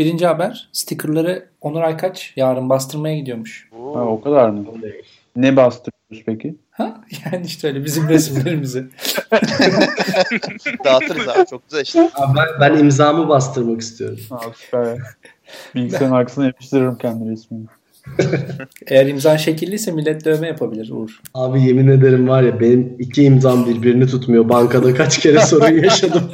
birinci haber. Stickerları Onur Aykaç yarın bastırmaya gidiyormuş. Ha, o kadar mı? Ne bastırıyoruz peki? Ha? Yani işte öyle bizim resimlerimizi. Dağıtırız abi çok güzel işte. Abi ben, ben imzamı bastırmak istiyorum. Ha, süper. Bilgisayarın arkasına yapıştırırım kendi resmimi. Eğer imzan şekilliyse millet dövme yapabilir Uğur. Abi yemin ederim var ya benim iki imzam birbirini tutmuyor. Bankada kaç kere sorun yaşadım.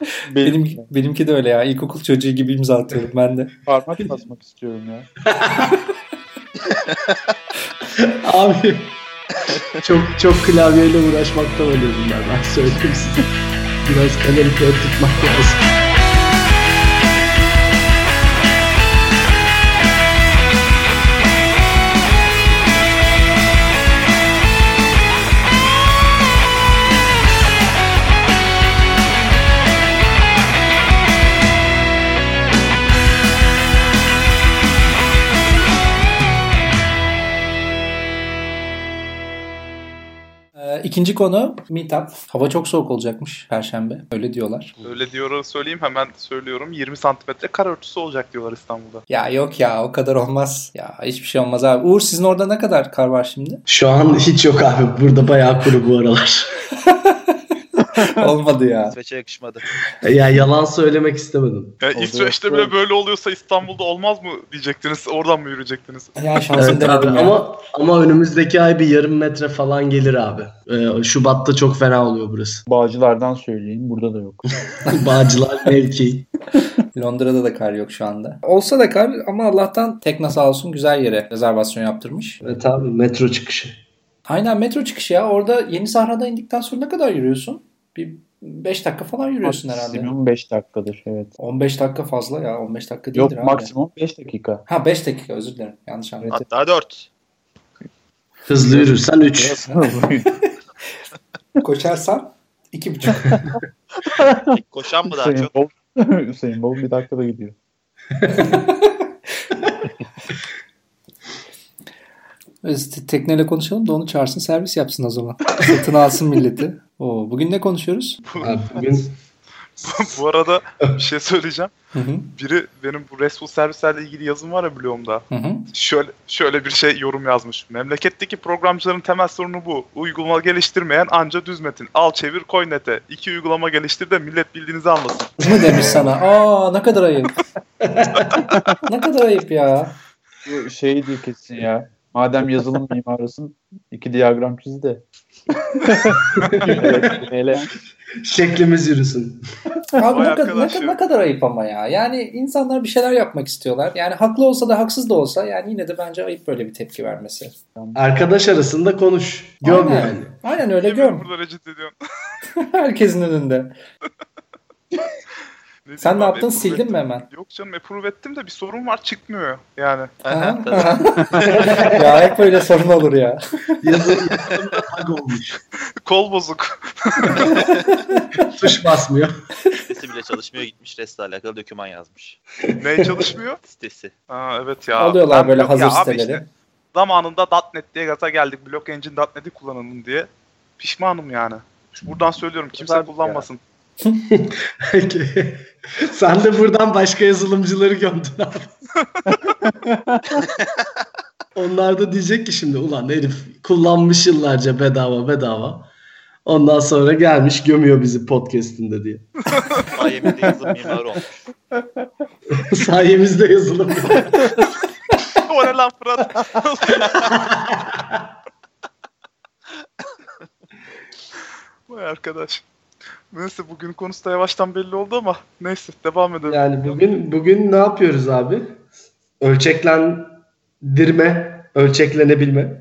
Benim, benimki de öyle ya. İlkokul çocuğu gibi imza atıyorum ben de. parmak basmak istiyorum ya. Abi çok çok klavyeyle uğraşmaktan ölüyorum ben. Ben söyleyeyim size. Biraz kağıt tutmak lazım. İkinci konu Meetup. Hava çok soğuk olacakmış Perşembe. Öyle diyorlar. Öyle diyor söyleyeyim hemen söylüyorum. 20 santimetre kar örtüsü olacak diyorlar İstanbul'da. Ya yok ya o kadar olmaz. Ya hiçbir şey olmaz abi. Uğur sizin orada ne kadar kar var şimdi? Şu an hiç yok abi. Burada bayağı kuru bu aralar. Olmadı ya. İsveç'e yakışmadı. ya yalan söylemek istemedim. Ya. İsveç'te bile böyle oluyorsa İstanbul'da olmaz mı diyecektiniz. Oradan mı yürüyecektiniz? Ya şansım Evet abi denedim ya. ama ama önümüzdeki ay bir yarım metre falan gelir abi. Ee, Şubat'ta çok fena oluyor burası. Bağcılardan söyleyeyim. Burada da yok. Bağcılar mevki. Londra'da da kar yok şu anda. Olsa da kar ama Allah'tan Tekna sağ olsun güzel yere rezervasyon yaptırmış. Evet abi metro çıkışı. Aynen metro çıkışı ya. Orada Yeni Sahra'da indikten sonra ne kadar yürüyorsun? Bir 5 dakika falan yürüyorsun herhalde. Maksimum 5 dakikadır evet. 15 dakika fazla ya. 15 dakika Yok değildir abi. maksimum 5 dakika. Ha 5 dakika özür dilerim. Yanlış anladım. Hatta 4. Hızlı yürürsen 3. Koşarsan 2,5. Koşan mı daha Hüseyin çok? Bolt, Hüseyin Bolt bir dakikada gidiyor. Tekneyle konuşalım da onu çağırsın servis yapsın o zaman. Satın alsın milleti. Oo, bugün ne konuşuyoruz? Bugün bu arada bir şey söyleyeceğim. Hı hı. Biri benim bu RESTful servislerle ilgili yazım var ya blogumda. Hı hı. Şöyle şöyle bir şey yorum yazmış. Memleketteki programcıların temel sorunu bu. Uygulama geliştirmeyen anca düz metin. Al çevir koy nete. İki uygulama geliştir de millet bildiğinizi anlasın. Mu demiş sana? Aa ne kadar ayıp. ne kadar ayıp ya. Bu şey diye kesin ya. Madem yazılım mimarısın iki diyagram çiz de. evet, şeklimiz yürüsün. Abi ne kadar, ne, ne kadar ayıp ama ya. Yani insanlar bir şeyler yapmak istiyorlar. Yani haklı olsa da haksız da olsa yani yine de bence ayıp böyle bir tepki vermesi. Arkadaş arasında konuş. Göm Aynen. yani. Aynen öyle göm. burada rencide ediyorsun? Herkesin önünde. Ne Sen ne yaptın? Sildin ettim. mi hemen? Yok canım approve ettim de bir sorun var çıkmıyor yani. Aha, ya hep böyle sorun olur ya. Yazı yazılım lag olmuş. Kol bozuk. Tuş basmıyor. Sitesi bile çalışmıyor gitmiş REST'le alakalı doküman yazmış. ne çalışmıyor? Sitesi. Ha, evet ya. Alıyorlar Ben böyle hazır ya siteleri. işte zamanında .NET diye gaza geldik. Block Engine .NET'i kullanalım diye. Pişmanım yani. Buradan söylüyorum kimse Güzel kullanmasın. Sen de buradan başka yazılımcıları gömdün abi. Onlar da diyecek ki şimdi ulan herif kullanmış yıllarca bedava bedava. Ondan sonra gelmiş gömüyor bizi podcast'inde diye. Sayeminde yazılım mimarı olmuş. Sayemizde yazılım. o ne lan Fırat? Vay arkadaş. Neyse bugün konusu da yavaştan belli oldu ama neyse devam edelim. Yani bugün bugün ne yapıyoruz abi? Ölçeklendirme, ölçeklenebilme.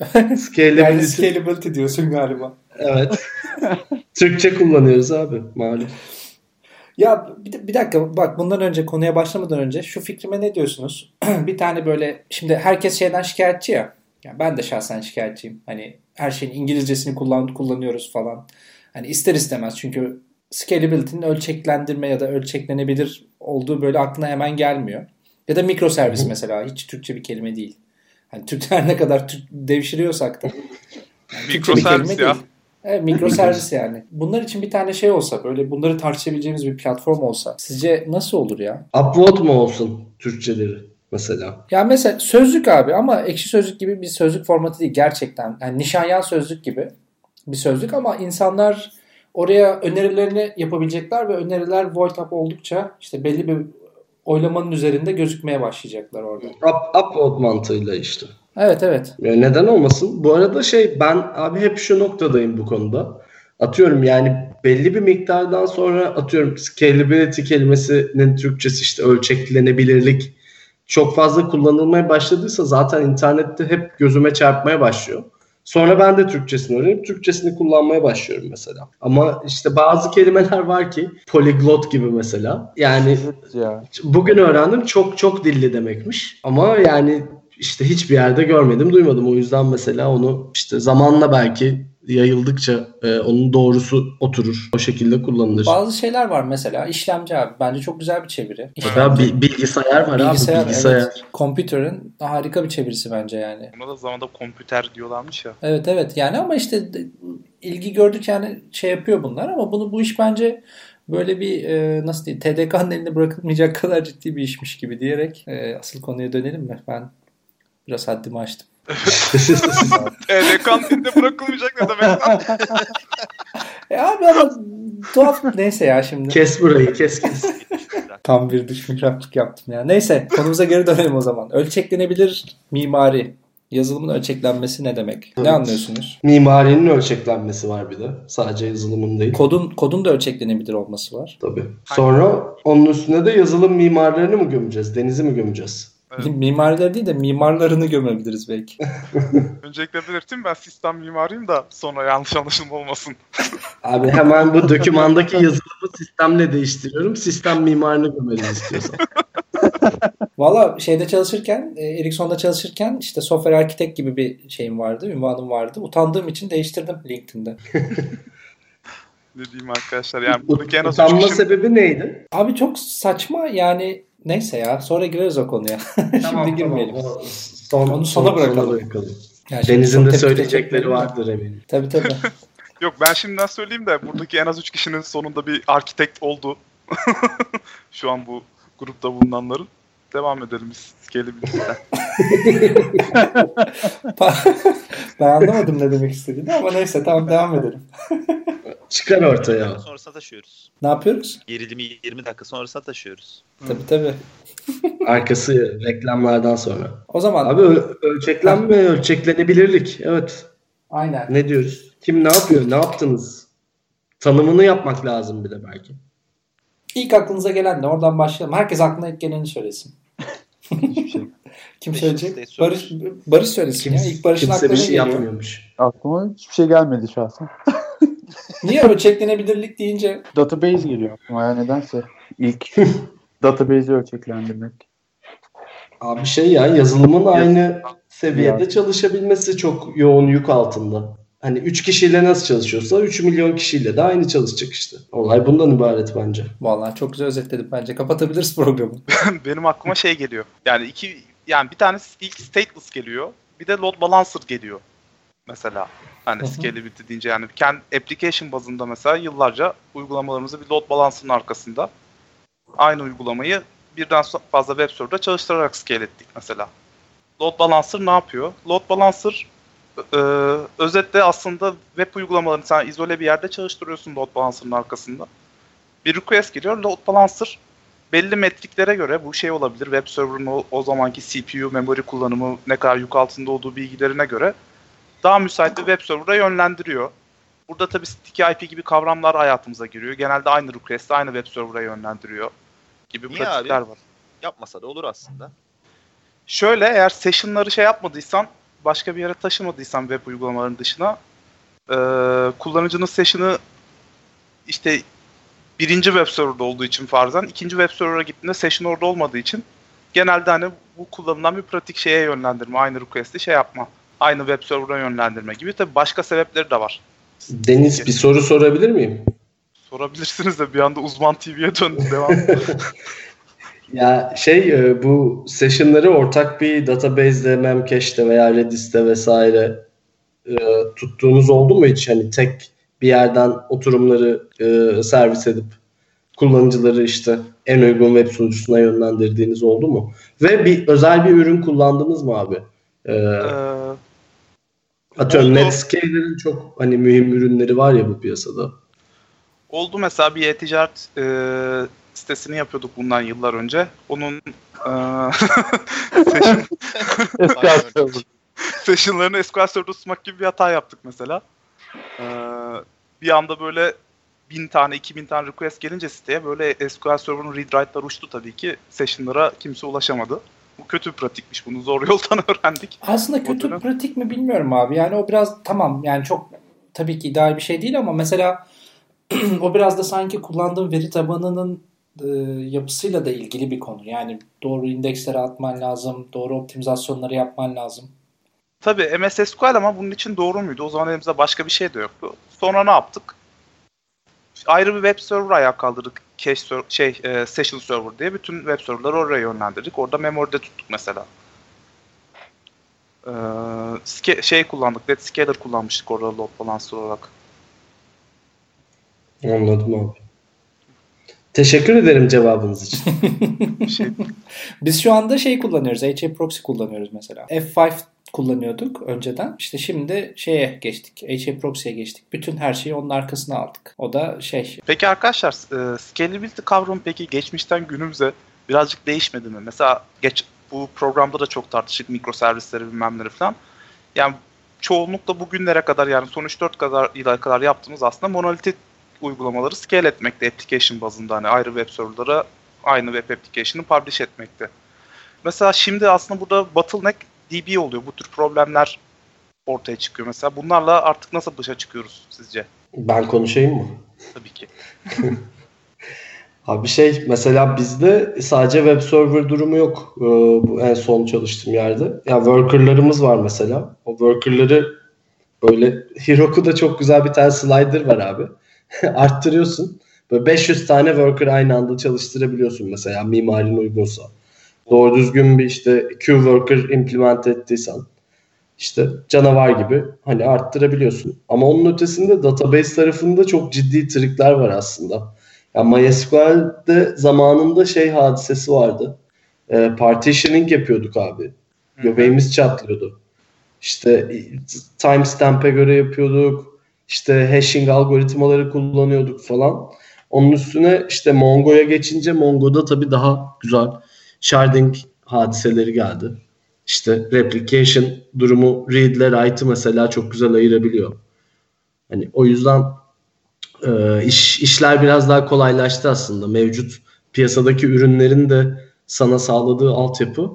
Yani Scalability. scalability diyorsun galiba. Evet. Türkçe kullanıyoruz abi malum. Ya bir, bir dakika bak bundan önce konuya başlamadan önce şu fikrime ne diyorsunuz? bir tane böyle şimdi herkes şeyden şikayetçi ya. Ya ben de şahsen şikayetçiyim. Hani her şeyin İngilizcesini kullan kullanıyoruz falan. Hani ister istemez çünkü scalability'nin ölçeklendirme ya da ölçeklenebilir olduğu böyle aklına hemen gelmiyor. Ya da mikroservis mesela hiç Türkçe bir kelime değil. Hani Türkler ne kadar Türk devşiriyorsak da. Yani Mikroservis kelime ya. değil. Evet, mikroservis yani. Bunlar için bir tane şey olsa böyle bunları tartışabileceğimiz bir platform olsa sizce nasıl olur ya? Upvote mu olsun Türkçeleri mesela? Ya mesela sözlük abi ama ekşi sözlük gibi bir sözlük formatı değil gerçekten. Yani nişanyan sözlük gibi bir sözlük ama insanlar oraya önerilerini yapabilecekler ve öneriler void up oldukça işte belli bir oylamanın üzerinde gözükmeye başlayacaklar orada. Up, upvote mantığıyla işte. Evet evet. Ya neden olmasın? Bu arada şey ben abi hep şu noktadayım bu konuda. Atıyorum yani belli bir miktardan sonra atıyorum scalability kelimesinin Türkçesi işte ölçeklenebilirlik çok fazla kullanılmaya başladıysa zaten internette hep gözüme çarpmaya başlıyor. Sonra ben de Türkçesini öğrenip Türkçesini kullanmaya başlıyorum mesela. Ama işte bazı kelimeler var ki polyglot gibi mesela. Yani ya. bugün öğrendim çok çok dilli demekmiş. Ama yani işte hiçbir yerde görmedim, duymadım. O yüzden mesela onu işte zamanla belki yayıldıkça e, onun doğrusu oturur. O şekilde kullanılır. Bazı şeyler var mesela işlemci abi. Bence çok güzel bir çeviri. Mesela bi- bilgisayar var Bilgisayar, abi. Bilgisayar. evet. Computer'ın harika bir çevirisi bence yani. Ona da zamanda kompüter diyorlarmış ya. Evet evet yani ama işte ilgi gördükçe yani şey yapıyor bunlar ama bunu bu iş bence böyle bir e, nasıl diyeyim TDK'nın eline bırakılmayacak kadar ciddi bir işmiş gibi diyerek e, asıl konuya dönelim mi? Ben biraz haddimi aştım. TDK'nın elinde bırakılmayacak ne demek lan? E abi ama tuhaf neyse ya şimdi. kes burayı kes kes. Tam bir dış mihraklık yaptım ya. Neyse konumuza geri dönelim o zaman. Ölçeklenebilir mimari. Yazılımın ölçeklenmesi ne demek? Ne Evet. anlıyorsunuz? Mimarinin ölçeklenmesi var bir de. Sadece yazılımın değil. Kodun kodun da ölçeklenebilir olması var. Tabii. Sonra onun üstüne de yazılım mimarlarını mı gömeceğiz? Denizi mi gömeceğiz? Evet. Mimariler değil de mimarlarını gömebiliriz belki. Öncelikle belirteyim ben sistem mimarıyım da sonra yanlış anlaşılma olmasın. Abi hemen bu dokümandaki yazılımı sistemle değiştiriyorum. Sistem mimarını gömelim istiyorsan. Valla şeyde çalışırken, e, Ericsson'da çalışırken işte software architect gibi bir şeyim vardı, ünvanım vardı. Utandığım için değiştirdim LinkedIn'de. Ne diyeyim arkadaşlar yani buradaki en az Utanma kişinin sebebi neydi? Abi çok saçma yani neyse ya sonra gireriz o konuya. Şimdi girmeyelim. O Son, Onu sona bırakalım. bırakalım. Yani Deniz'in de söyleyecekleri vardır eminim. Tabii tabii. Yok ben şimdiden söyleyeyim de buradaki en az 3 kişinin sonunda bir arkitekt oldu. Şu an bu grupta bulunanların. Devam edelim biz scalability'den. ben anlamadım ne demek istediğini ama neyse tamam devam edelim. Çıkar ortaya. Sonrasına taşıyoruz. Ne yapıyoruz? Gerilimi 20 dakika sonrasına taşıyoruz. Tabii tabii. Arkası reklamlardan sonra. O zaman Abi ölçeklenme, ölçeklenebilirlik. Evet. aynen. Ne diyoruz? Kim ne yapıyor? Ne yaptınız? Tanımını yapmak lazım bir de belki. İlk aklınıza gelen ne? Oradan başlayalım. Herkes aklına ilk geleni söylesin. Hiçbir şey. Kim söyleyecek? Barış Barış söylesin ya. İlk Barış'ın kimse aklına bir şey geliyor? yapmıyormuş. Aklıma hiçbir şey gelmedi şahsen. Niye ölçeklenebilirlik deyince Database geliyor aklıma ya nedense. İlk database'i ölçeklendirmek. Abi şey ya yazılımın aynı seviyede çalışabilmesi çok yoğun yük altında. Hani 3 kişiyle nasıl çalışıyorsa 3 milyon kişiyle de aynı çalışacak işte. Olay bundan ibaret bence. Vallahi çok güzel özetledim bence. Kapatabiliriz programı. Benim aklıma şey geliyor. Yani iki yani bir tanesi ilk stateless geliyor. Bir de load balancer geliyor. Mesela. Hani scalability deyince yani kendi application bazında mesela yıllarca uygulamalarımızı bir load balancer'ın arkasında aynı uygulamayı birden fazla web server'da çalıştırarak scale ettik mesela. Load balancer ne yapıyor? Load balancer e, özetle aslında web uygulamalarını sen izole bir yerde çalıştırıyorsun load balancer'ın arkasında. Bir request geliyor. Load balancer belli metriklere göre bu şey olabilir. Web server'ın o, o zamanki CPU, memory kullanımı, ne kadar yük altında olduğu bilgilerine göre daha müsait bir web server'a yönlendiriyor. Burada tabii sticky IP gibi kavramlar hayatımıza giriyor. Genelde aynı request'i aynı web server'a yönlendiriyor gibi Niye pratikler abi? var. Yapmasa da olur aslında. Şöyle eğer session'ları şey yapmadıysan, başka bir yere taşımadıysan web uygulamaların dışına e, kullanıcının session'ı işte birinci web server'da olduğu için farzen ikinci web server'a gittiğinde session orada olmadığı için genelde hani bu kullanılan bir pratik şeye yönlendirme, aynı request'i şey yapma. Aynı web server'a yönlendirme gibi. Tabii başka sebepleri de var. Deniz bir soru sorabilir miyim? Sorabilirsiniz de bir anda uzman TV'ye döndüm. Devam. Ya şey e, bu session'ları ortak bir database'de, Memcache'de veya Redis'te vesaire e, tuttuğunuz oldu mu hiç? Hani tek bir yerden oturumları e, servis edip kullanıcıları işte en uygun web sunucusuna yönlendirdiğiniz oldu mu? Ve bir özel bir ürün kullandınız mı abi? Ee, Ee, atıyorum oldu. Netscaler'ın çok hani mühim ürünleri var ya bu piyasada. oldu mesela bir e-ticaret e, sitesini yapıyorduk bundan yıllar önce. Onun e, session, sessionlarını SQL Server'da tutmak gibi bir hata yaptık mesela. E, bir anda böyle bin tane, iki bin tane request gelince siteye böyle SQL Server'ın read write'lar uçtu tabii ki. Session'lara kimse ulaşamadı. Bu kötü bir pratikmiş. Bunu zor yoldan öğrendik. Aslında kötü dönem- pratik mi bilmiyorum abi. Yani o biraz tamam yani çok tabii ki ideal bir şey değil ama mesela o biraz da sanki kullandığın veri tabanının e, yapısıyla da ilgili bir konu. Yani doğru indekslere atman lazım, doğru optimizasyonları yapman lazım. Tabii MS SQL ama bunun için doğru muydu? O zaman elimizde başka bir şey de yoktu. Sonra ne yaptık? Ayrı bir web server ayağa kaldırdık. Cache ser- şey, e, session server diye bütün web serverları oraya yönlendirdik. Orada memory'de tuttuk mesela. Ee, ske- şey kullandık, Netscaler kullanmıştık orada load balancer olarak. Anladım abi. Teşekkür ederim cevabınız için. Şey, Biz şu anda şey kullanıyoruz. HA Proxy kullanıyoruz mesela. F5 kullanıyorduk önceden. İşte şimdi şeye geçtik. HA Proxy'ye geçtik. Bütün her şeyi onun arkasına aldık. O da şey Peki arkadaşlar, e, scalability kavramı peki geçmişten günümüze birazcık değişmedi mi? Mesela geç bu programda da çok tartıştık mikroservisleri bilmem neleri falan. Yani çoğunlukla bugünlere kadar yani son 3-4 kadar yıla kadar yaptığımız aslında monolitik uygulamaları scale etmekte application bazında hani ayrı web serverlara aynı web application'ı publish etmekte. Mesela şimdi aslında burada bottleneck DB oluyor. Bu tür problemler ortaya çıkıyor mesela. Bunlarla artık nasıl başa çıkıyoruz sizce? Ben konuşayım mı? Tabii ki. Abi şey mesela bizde sadece web server durumu yok ee, bu en son çalıştığım yerde. Ya yani worker'larımız var mesela. O worker'ları böyle Heroku'da çok güzel bir tane slider var abi. Arttırıyorsun. Böyle 500 tane worker aynı anda çalıştırabiliyorsun mesela mimarin uygunsa. Doğru düzgün bir işte queue worker implement ettiysen işte canavar gibi hani arttırabiliyorsun. Ama onun ötesinde database tarafında çok ciddi trikler var aslında. Ya MySQL'de zamanında şey hadisesi vardı. E, partitioning yapıyorduk abi. Göbeğimiz çatlıyordu. İşte timestamp'e göre yapıyorduk. İşte hashing algoritmaları kullanıyorduk falan. Onun üstüne işte Mongo'ya geçince Mongo'da tabii daha güzel sharding hadiseleri geldi. İşte replication durumu read ile write'ı mesela çok güzel ayırabiliyor. Hani o yüzden e, iş, işler biraz daha kolaylaştı aslında. Mevcut piyasadaki ürünlerin de sana sağladığı altyapı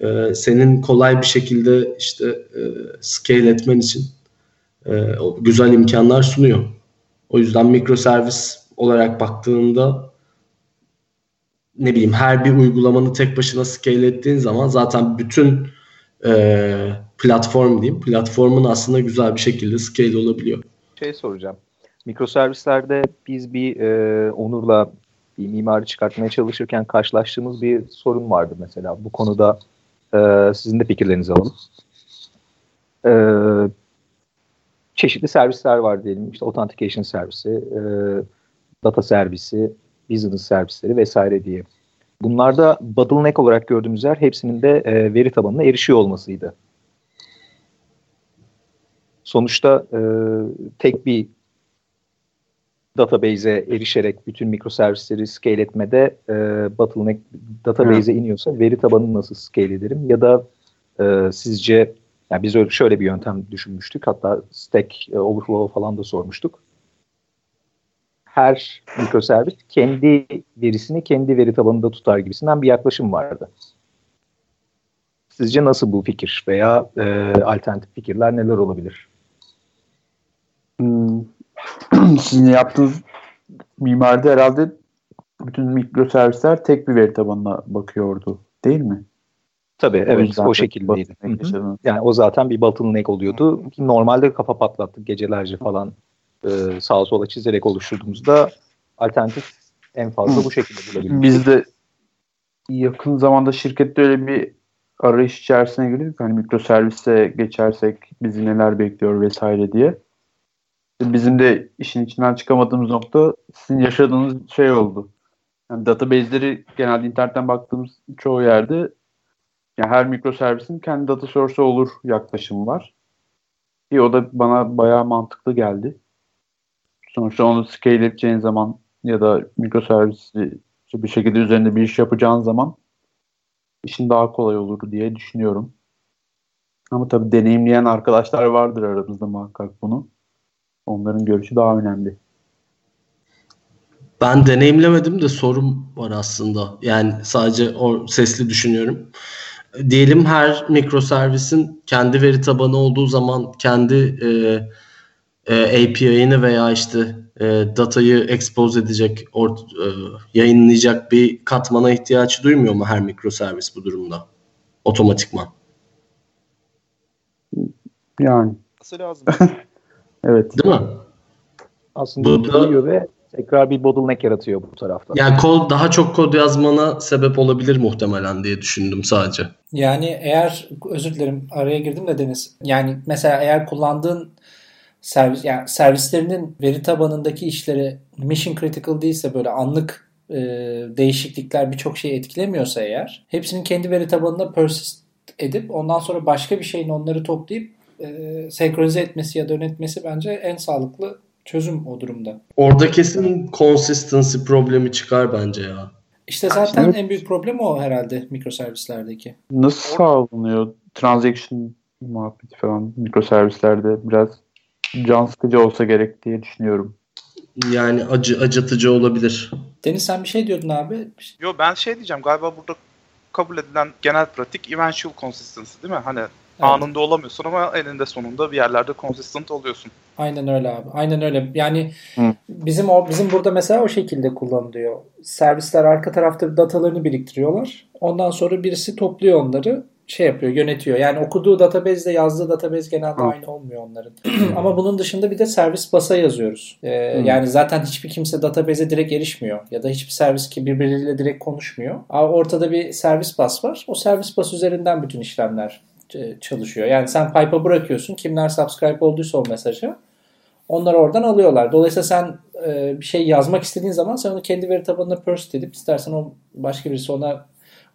e, senin kolay bir şekilde işte e, scale etmen için e, güzel imkanlar sunuyor. O yüzden mikroservis olarak baktığında ne bileyim her bir uygulamanı tek başına scale ettiğin zaman zaten bütün e, platform diyeyim platformun aslında güzel bir şekilde scale olabiliyor. Şey soracağım. Mikroservislerde biz bir e, Onur'la bir mimari çıkartmaya çalışırken karşılaştığımız bir sorun vardı mesela. Bu konuda e, sizin de fikirlerinizi alalım. E, çeşitli servisler var diyelim. İşte authentication servisi, e, data servisi, business servisleri vesaire diye. Bunlarda bottleneck olarak gördüğümüz yer hepsinin de e, veri tabanına erişiyor olmasıydı. Sonuçta e, tek bir database'e erişerek bütün mikroservisleri scale etmede e, bottleneck database'e iniyorsa veri tabanını nasıl scale ederim? Ya da e, sizce yani biz öyle şöyle bir yöntem düşünmüştük. Hatta Stack e, Overflow falan da sormuştuk. Her mikroservis kendi verisini kendi veri tabanında tutar gibisinden bir yaklaşım vardı. Sizce nasıl bu fikir veya e, alternatif fikirler neler olabilir? Hmm. Sizin yaptığınız mimaride herhalde bütün mikroservisler tek bir veri tabanına bakıyordu değil mi? Tabii O evet o de şekildeydi. Hı hı. Yani o zaten bir bottleneck oluyordu. Normalde kafa patlattık gecelerce falan e, sağa sola çizerek oluşturduğumuzda alternatif en fazla bu şekilde bulabildik. Biz de yakın zamanda şirkette öyle bir arayış içerisine girdik. Hani mikroservise geçersek bizi neler bekliyor vesaire diye. Bizim de işin içinden çıkamadığımız nokta sizin yaşadığınız şey oldu. Yani database'leri genelde internetten baktığımız çoğu yerde yani her mikroservisin kendi data source'u olur yaklaşım var. Ki o da bana bayağı mantıklı geldi. Sonuçta onu scale edeceğin zaman ya da mikroservisi bir şekilde üzerinde bir iş yapacağın zaman işin daha kolay olur diye düşünüyorum. Ama tabii deneyimleyen arkadaşlar vardır aramızda muhakkak bunu. Onların görüşü daha önemli. Ben deneyimlemedim de sorum var aslında. Yani sadece o sesli düşünüyorum. Diyelim her mikroservisin kendi veri tabanı olduğu zaman kendi e, e, API'ını veya işte e, datayı expose edecek, or, e, yayınlayacak bir katmana ihtiyaç duymuyor mu her mikroservis bu durumda? Otomatikman. Yani. Nasıl lazım? evet. Değil mi? Aslında Bu da- duyuyor ve tekrar bir bottleneck yaratıyor bu tarafta. Yani kod daha çok kod yazmana sebep olabilir muhtemelen diye düşündüm sadece. Yani eğer özür dilerim araya girdim de Deniz. Yani mesela eğer kullandığın servis yani servislerinin veri tabanındaki işleri mission critical değilse böyle anlık e, değişiklikler birçok şeyi etkilemiyorsa eğer hepsinin kendi veri tabanına persist edip ondan sonra başka bir şeyin onları toplayıp e, senkronize etmesi ya da yönetmesi bence en sağlıklı çözüm o durumda. Orada kesin consistency problemi çıkar bence ya. İşte zaten Evet. en büyük problem o herhalde mikroservislerdeki. Nasıl sağlanıyor? Transaction muhabbeti falan mikroservislerde biraz can sıkıcı olsa gerek diye düşünüyorum. Yani acı acıtıcı olabilir. Deniz sen bir şey diyordun abi. Yo ben şey diyeceğim galiba burada kabul edilen genel pratik eventual consistency değil mi? Hani anında olamıyorsun ama eninde sonunda bir yerlerde consistent oluyorsun. Aynen öyle abi. Aynen öyle. Yani Hı. bizim o bizim burada mesela o şekilde kullanılıyor. Servisler arka tarafta datalarını biriktiriyorlar. Ondan sonra birisi topluyor onları, şey yapıyor, yönetiyor. Yani okuduğu database ile yazdığı database genelde Hı. aynı olmuyor onların. Ama bunun dışında bir de servis basa yazıyoruz. Ee, yani zaten hiçbir kimse database'e direkt erişmiyor ya da hiçbir servis ki birbiriyle direkt konuşmuyor. Ama ortada bir servis bas var. O servis bas üzerinden bütün işlemler çalışıyor. Yani sen pipe'a bırakıyorsun. Kimler subscribe olduysa o mesaja onlar oradan alıyorlar. Dolayısıyla sen e, bir şey yazmak istediğin zaman sen onu kendi veri tabanına burst edip istersen o başka birisi ona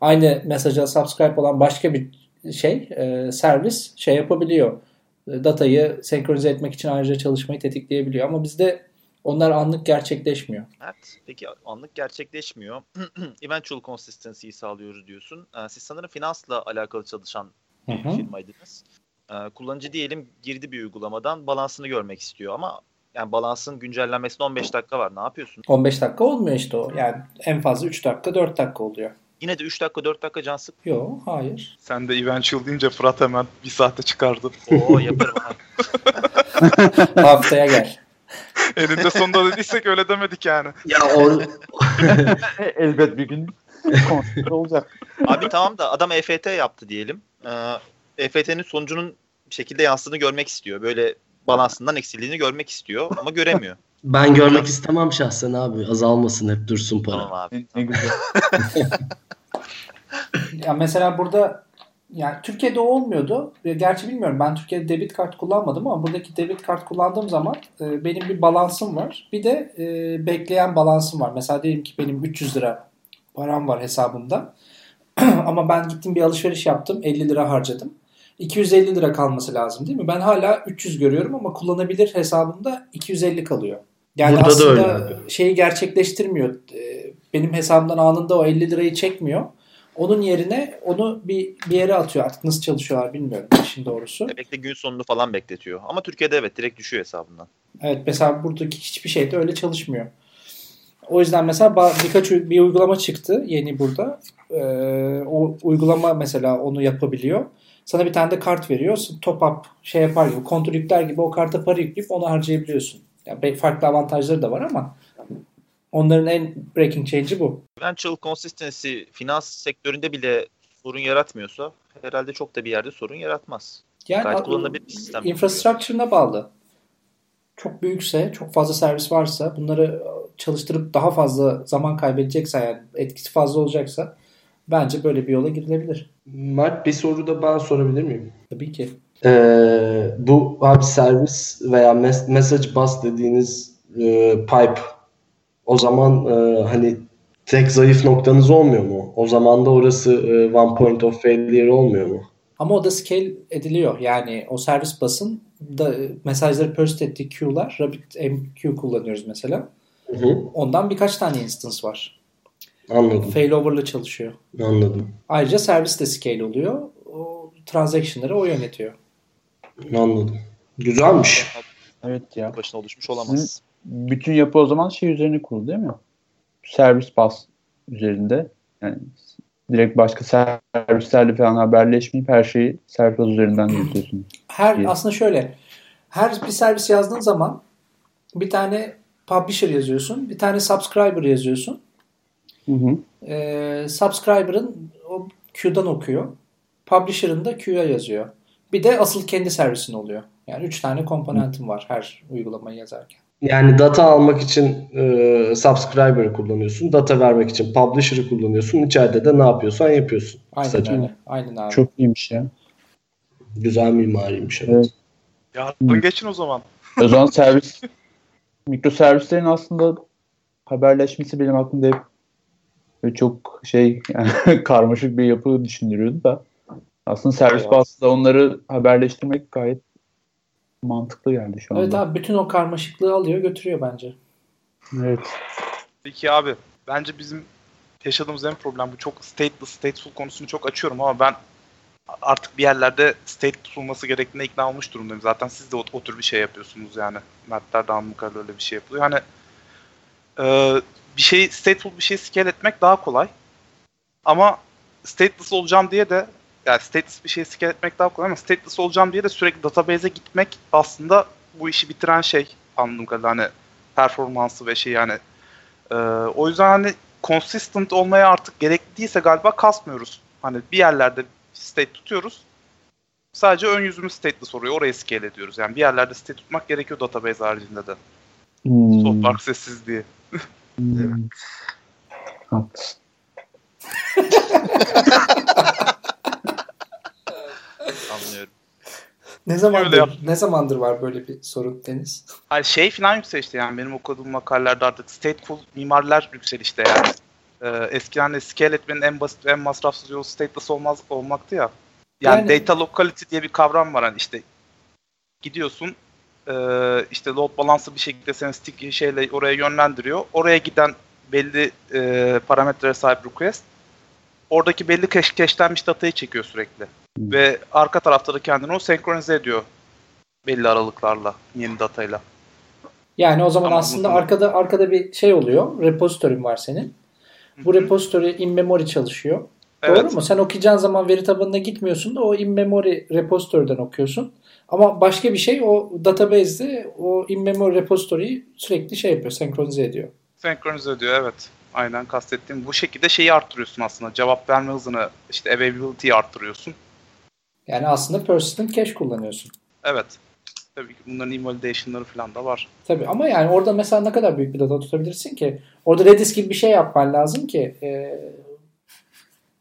aynı mesaja subscribe olan başka bir şey e, servis şey yapabiliyor. E, Datayı senkronize etmek için ayrıca çalışmayı tetikleyebiliyor. Ama bizde onlar anlık gerçekleşmiyor. Evet. Peki anlık gerçekleşmiyor. Eventual consistency'yi sağlıyoruz diyorsun. Ee, Siz sanırım finansla alakalı çalışan Hı hı. firmaydınız. Ee, Kullanıcı diyelim girdi bir uygulamadan balansını görmek istiyor ama yani balansın güncellenmesine 15 dakika var. Ne yapıyorsun? 15 dakika olmuyor işte o. Yani en fazla 3 dakika 4 dakika oluyor. Yine de 3 dakika 4 dakika can sık. Yok hayır. Sen de eventual deyince Fırat hemen bir saate çıkardın. Oo yaparım abi. Haftaya gel. Eninde sonunda dediysek öyle demedik yani. Ya o Elbet bir gün konser olacak. Abi tamam da adam EFT yaptı diyelim. Ee, EFT'nin sonucunun bir şekilde yansıdığını görmek istiyor. Böyle balansından eksildiğini görmek istiyor ama göremiyor. ben görmek istemem şahsen abi. Azalmasın hep dursun para. tamam abi. Ne, ne güzel. Ya mesela burada yani Türkiye'de olmuyordu. E, Gerçi bilmiyorum ben Türkiye'de debit kart kullanmadım ama buradaki debit kart kullandığım zaman e, benim bir balansım var. Bir de e, bekleyen balansım var. Mesela diyelim ki benim 300 lira param var hesabımda. ama ben gittim bir alışveriş yaptım 50 lira harcadım. 250 lira kalması lazım değil mi? Ben hala 300 görüyorum ama kullanabilir hesabımda 250 kalıyor. Yani Burada da aslında öyle abi. şeyi gerçekleştirmiyor. E, Benim hesabımdan anında o 50 lirayı çekmiyor. Onun yerine onu bir, bir yere atıyor. Artık nasıl çalışıyorlar bilmiyorum işin doğrusu. Bekle gün sonunu falan bekletiyor. Ama Türkiye'de evet direkt düşüyor hesabından. Evet mesela buradaki hiçbir şey de öyle çalışmıyor. O yüzden mesela birkaç bir uygulama çıktı yeni burada. Ee, o uygulama mesela onu yapabiliyor. Sana bir tane de kart veriyor. Top up şey yapar gibi, kontrol yükler gibi o karta para yükleyip onu harcayabiliyorsun. Yani farklı avantajları da var ama onların en breaking change'i bu. Eventual consistency finans sektöründe bile sorun yaratmıyorsa herhalde çok da bir yerde sorun yaratmaz. Yani Gayet kullanılabilir bir sistem. infrastructure'ına bağlı. Çok büyükse, çok fazla servis varsa, bunları çalıştırıp daha fazla zaman kaybedecekse yani etkisi fazla olacaksa Bence böyle bir yola girilebilir. Mert bir soru da ben sorabilir miyim? Tabii ki. Ee, bu abi servis veya mes- message bus dediğiniz e, pipe o zaman e, hani tek zayıf noktanız olmuyor mu? O zaman da orası e, one point of failure olmuyor mu? Ama o da scale ediliyor. Yani o servis basın da mesajları burst ettiği queue'lar RabbitMQ kullanıyoruz mesela. Hı hı, Ondan birkaç tane instance var. anladım. Failover'la çalışıyor. Anladım. Ayrıca servis de scale oluyor. O transaction'ları o yönetiyor. Anladım. Güzelmiş. Evet ya. Başına oluşmuş olamaz. Bütün yapı o zaman şey üzerine kurulu değil mi? Servis bas üzerinde. Yani direkt başka servislerle falan haberleşmeyip her şeyi servis üzerinden yürütüyorsun. Her İyi. aslında şöyle. Her bir servis yazdığın zaman bir tane publisher yazıyorsun, bir tane subscriber yazıyorsun. Hı hı. Ee, subscriber'ın o queue'dan okuyor. Publisher'ın da queue'ya yazıyor. Bir de asıl kendi servisin oluyor. Yani üç tane komponentim var her uygulamayı yazarken. Yani data almak için e, subscriber'ı kullanıyorsun. Data vermek için publisher'ı kullanıyorsun. İçeride de ne yapıyorsan yapıyorsun. Aynen Kısaca. öyle. Aynen abi. Çok iyiymiş ya. Güzel mimariymiş. Evet. Evet. Yarın geçin o zaman. O zaman servis mikroservislerin aslında haberleşmesi benim aklımda hep çok şey yani karmaşık bir yapı düşündürüyordu da aslında servis Evet. basında onları haberleştirmek gayet mantıklı geldi şu anda. Evet abi bütün o karmaşıklığı alıyor götürüyor bence. Evet. Peki abi bence bizim yaşadığımız en problem bu çok stateless, stateful konusunu çok açıyorum ama ben artık bir yerlerde state tutulması gerektiğine ikna olmuş durumdayım. Zaten siz de o, o tür bir şey yapıyorsunuz yani. Mertler de Anlıkar'da öyle bir şey yapılıyor. Hani e, bir şey stateful bir şey scale etmek daha kolay. Ama stateless olacağım diye de yani stateless bir şey scale etmek daha kolay ama stateless olacağım diye de sürekli database'e gitmek aslında bu işi bitiren şey anladığım kadarıyla hani performansı ve şey yani ee, o yüzden hani consistent olmaya artık gerekli değilse galiba kasmıyoruz. Hani bir yerlerde state tutuyoruz. Sadece ön yüzümüz stateless soruyor. Oraya scale ediyoruz. Yani bir yerlerde state tutmak gerekiyor database haricinde de. Hmm. Soft aksessizliği. Hmm. Haklısın. Anlıyorum. Ne zamandır yap. ne zamandır var böyle bir sorun Deniz? Hani şey falan yükselişti yani benim okuduğum makalelerde artık stateful mimarlar yükselişte yani. Ee, eskiden de scale etmenin en basit ve en masrafsız yolu stateless olmaz olmaktı ya. Yani, Yani- data locality diye bir kavram var hani işte gidiyorsun e, işte load balance'ı bir şekilde seni sticky şeyle oraya yönlendiriyor. Oraya giden belli e, parametreye sahip request oradaki belli cache, cache'lenmiş datayı çekiyor sürekli. Hmm. Ve arka tarafta da kendini o senkronize ediyor belli aralıklarla yeni datayla. Yani o zaman Tamam, aslında unuttum. arkada arkada bir şey oluyor. Repository'm var senin. Bu repository in memory çalışıyor. Doğru Evet. mu? Sen okuyacağın zaman veri tabanına gitmiyorsun da o in memory repository'den okuyorsun. Ama başka bir şey o database'de o in memory repository'yi sürekli şey yapıyor, senkronize ediyor. Senkronize ediyor evet. Aynen kastettiğim bu şekilde şeyi arttırıyorsun aslında. Cevap verme hızını işte availability'yi arttırıyorsun. Yani aslında persistent cache kullanıyorsun. Evet. Tabii ki bunların invalidation'ları falan da var. Tabii ama yani orada mesela ne kadar büyük bir data tutabilirsin ki? Orada Redis gibi bir şey yapman lazım ki e,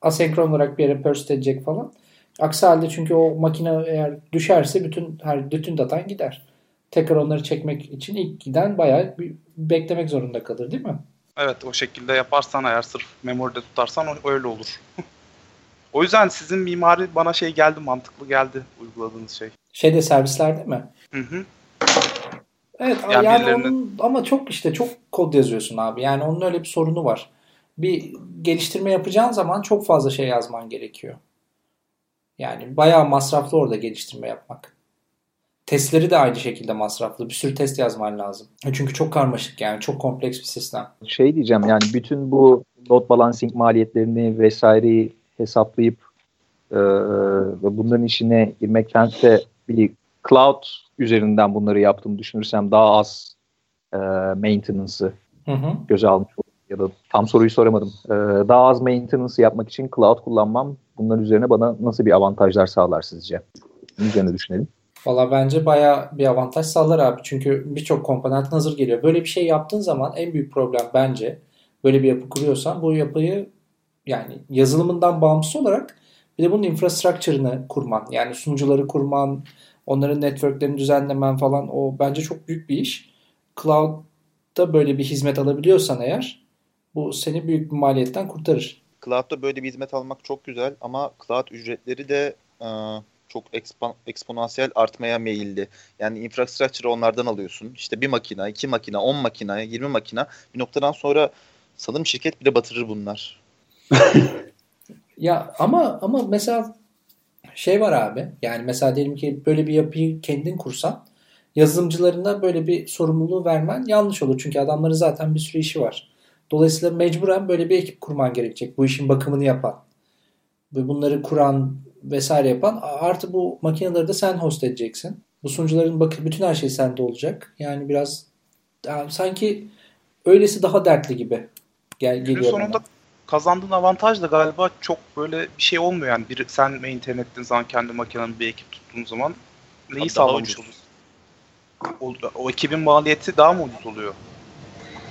asenkron olarak bir yere persist edecek falan. Aksi halde çünkü o makine eğer düşerse bütün her bütün datan gider. Tekrar onları çekmek için ilk giden bayağı bir beklemek zorunda kalır değil mi? Evet o şekilde yaparsan eğer sırf memoride tutarsan öyle olur. o yüzden sizin mimari bana şey geldi mantıklı geldi uyguladığınız şey. Şeyde servislerde mi? Hı hı. Evet Yani yani, birilerinin- onun ama çok işte çok kod yazıyorsun abi. Yani onun öyle bir sorunu var. Bir geliştirme yapacağın zaman çok fazla şey yazman gerekiyor. Yani bayağı masraflı orada geliştirme yapmak. Testleri de aynı şekilde masraflı. Bir sürü test yazman lazım. E Çünkü çok karmaşık yani. Çok kompleks bir sistem. Şey diyeceğim yani bütün bu load balancing maliyetlerini vesaireyi hesaplayıp e, ve bunların içine girmektense bir cloud üzerinden bunları yaptığımı düşünürsem daha az e, maintenance'ı göze almış olurum. Ya da tam soruyu soramadım. E, daha az maintenance yapmak için cloud kullanmam bunların üzerine bana nasıl bir avantajlar sağlar sizce? Üzerine düşünelim. Valla bence bayağı bir avantaj sağlar abi. Çünkü birçok komponent hazır geliyor. Böyle bir şey yaptığın zaman en büyük problem bence böyle bir yapı kuruyorsan bu yapıyı yani yazılımından bağımsız olarak bir de bunun infrastructure'ını kurman. Yani sunucuları kurman, onların networklerini düzenlemen falan o bence çok büyük bir iş. Cloud'da böyle bir hizmet alabiliyorsan eğer bu seni büyük bir maliyetten kurtarır. Cloud'da böyle bir hizmet almak çok güzel ama cloud ücretleri de e, çok ekspan, eksponansiyel artmaya meyilli. Yani infrastructure'ı onlardan alıyorsun. İşte bir makina, iki makina, on makina, yirmi makina. Bir noktadan sonra sanırım şirket bile batırır bunlar. ya ama ama mesela şey var abi. Yani mesela diyelim ki böyle bir yapıyı kendin kursan yazılımcılarına böyle bir sorumluluğu vermen yanlış olur. Çünkü adamların zaten bir sürü işi var. Dolayısıyla mecburen böyle bir ekip kurman gerekecek. Bu işin bakımını yapan bunları kuran vesaire yapan artı bu makineleri de sen host edeceksin. Bu sunucuların bakın bütün her şey sende olacak. Yani biraz yani sanki öylesi daha dertli gibi gel geliyor Günün sonunda bana. Kazandığın avantaj da galiba çok böyle bir şey olmuyor yani. Bir, sen maintain ettiğin zaman kendi makinenin bir ekip tuttuğun zaman neyi Abi sağlamış olursun? O, o ekibin maliyeti daha mı ucuz oluyor?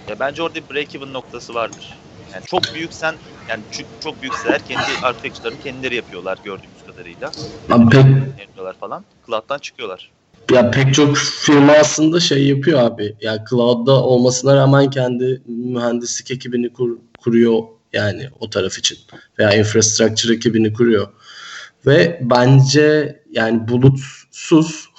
Ya bence orada bir break-even noktası vardır. Yani çok büyüksen yani çünkü çok büyükseler kendi architecture'larını kendileri yapıyorlar gördüğümüz kadarıyla. Abi pek... Yapıyorlar falan. Cloud'dan çıkıyorlar. Ya pek çok firma aslında şey yapıyor abi. Ya cloud'da olmasına rağmen kendi mühendislik ekibini kur, kuruyor yani o taraf için. Veya infrastructure ekibini kuruyor. Ve bence yani bulutsuz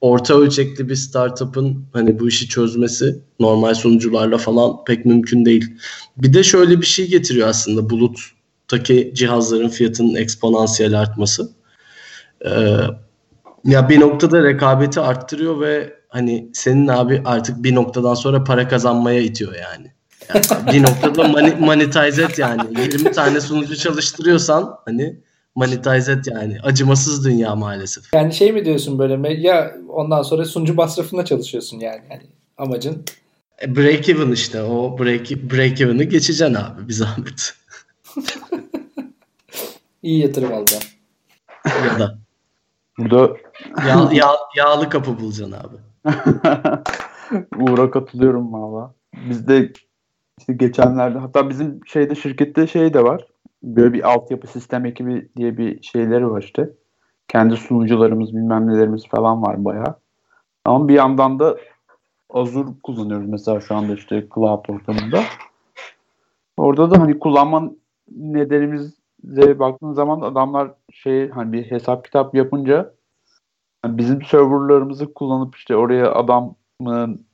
orta ölçekli bir startup'ın hani bu işi çözmesi normal sunucularla falan pek mümkün değil. Bir de şöyle bir şey getiriyor aslında buluttaki cihazların fiyatının eksponansiyel artması. Ee, ya bir noktada rekabeti arttırıyor ve hani senin abi artık bir noktadan sonra para kazanmaya itiyor yani. Yani bir noktada mani, monetize et yani. 20 tane sunucu çalıştırıyorsan hani monetize et yani. Acımasız dünya maalesef. Yani şey mi diyorsun böyle ya ondan sonra sunucu masrafına çalışıyorsun yani. yani amacın. E, break even işte o break, break even'ı geçeceksin abi bir zahmet. İyi yatırım alacağım. Ya da. Burada yağ, yağ, yağlı kapı bulacaksın abi. Uğur'a katılıyorum valla. Bizde işte geçenlerde hatta bizim şeyde şirkette şey de var böyle bir altyapı sistem ekibi diye bir şeyleri var işte. Kendi sunucularımız bilmem nelerimiz falan var bayağı. Ama bir yandan da Azure kullanıyoruz mesela şu anda işte cloud ortamında. Orada da hani kullanma nedenimize baktığın zaman adamlar şey hani bir hesap kitap yapınca yani bizim serverlarımızı kullanıp işte oraya adamın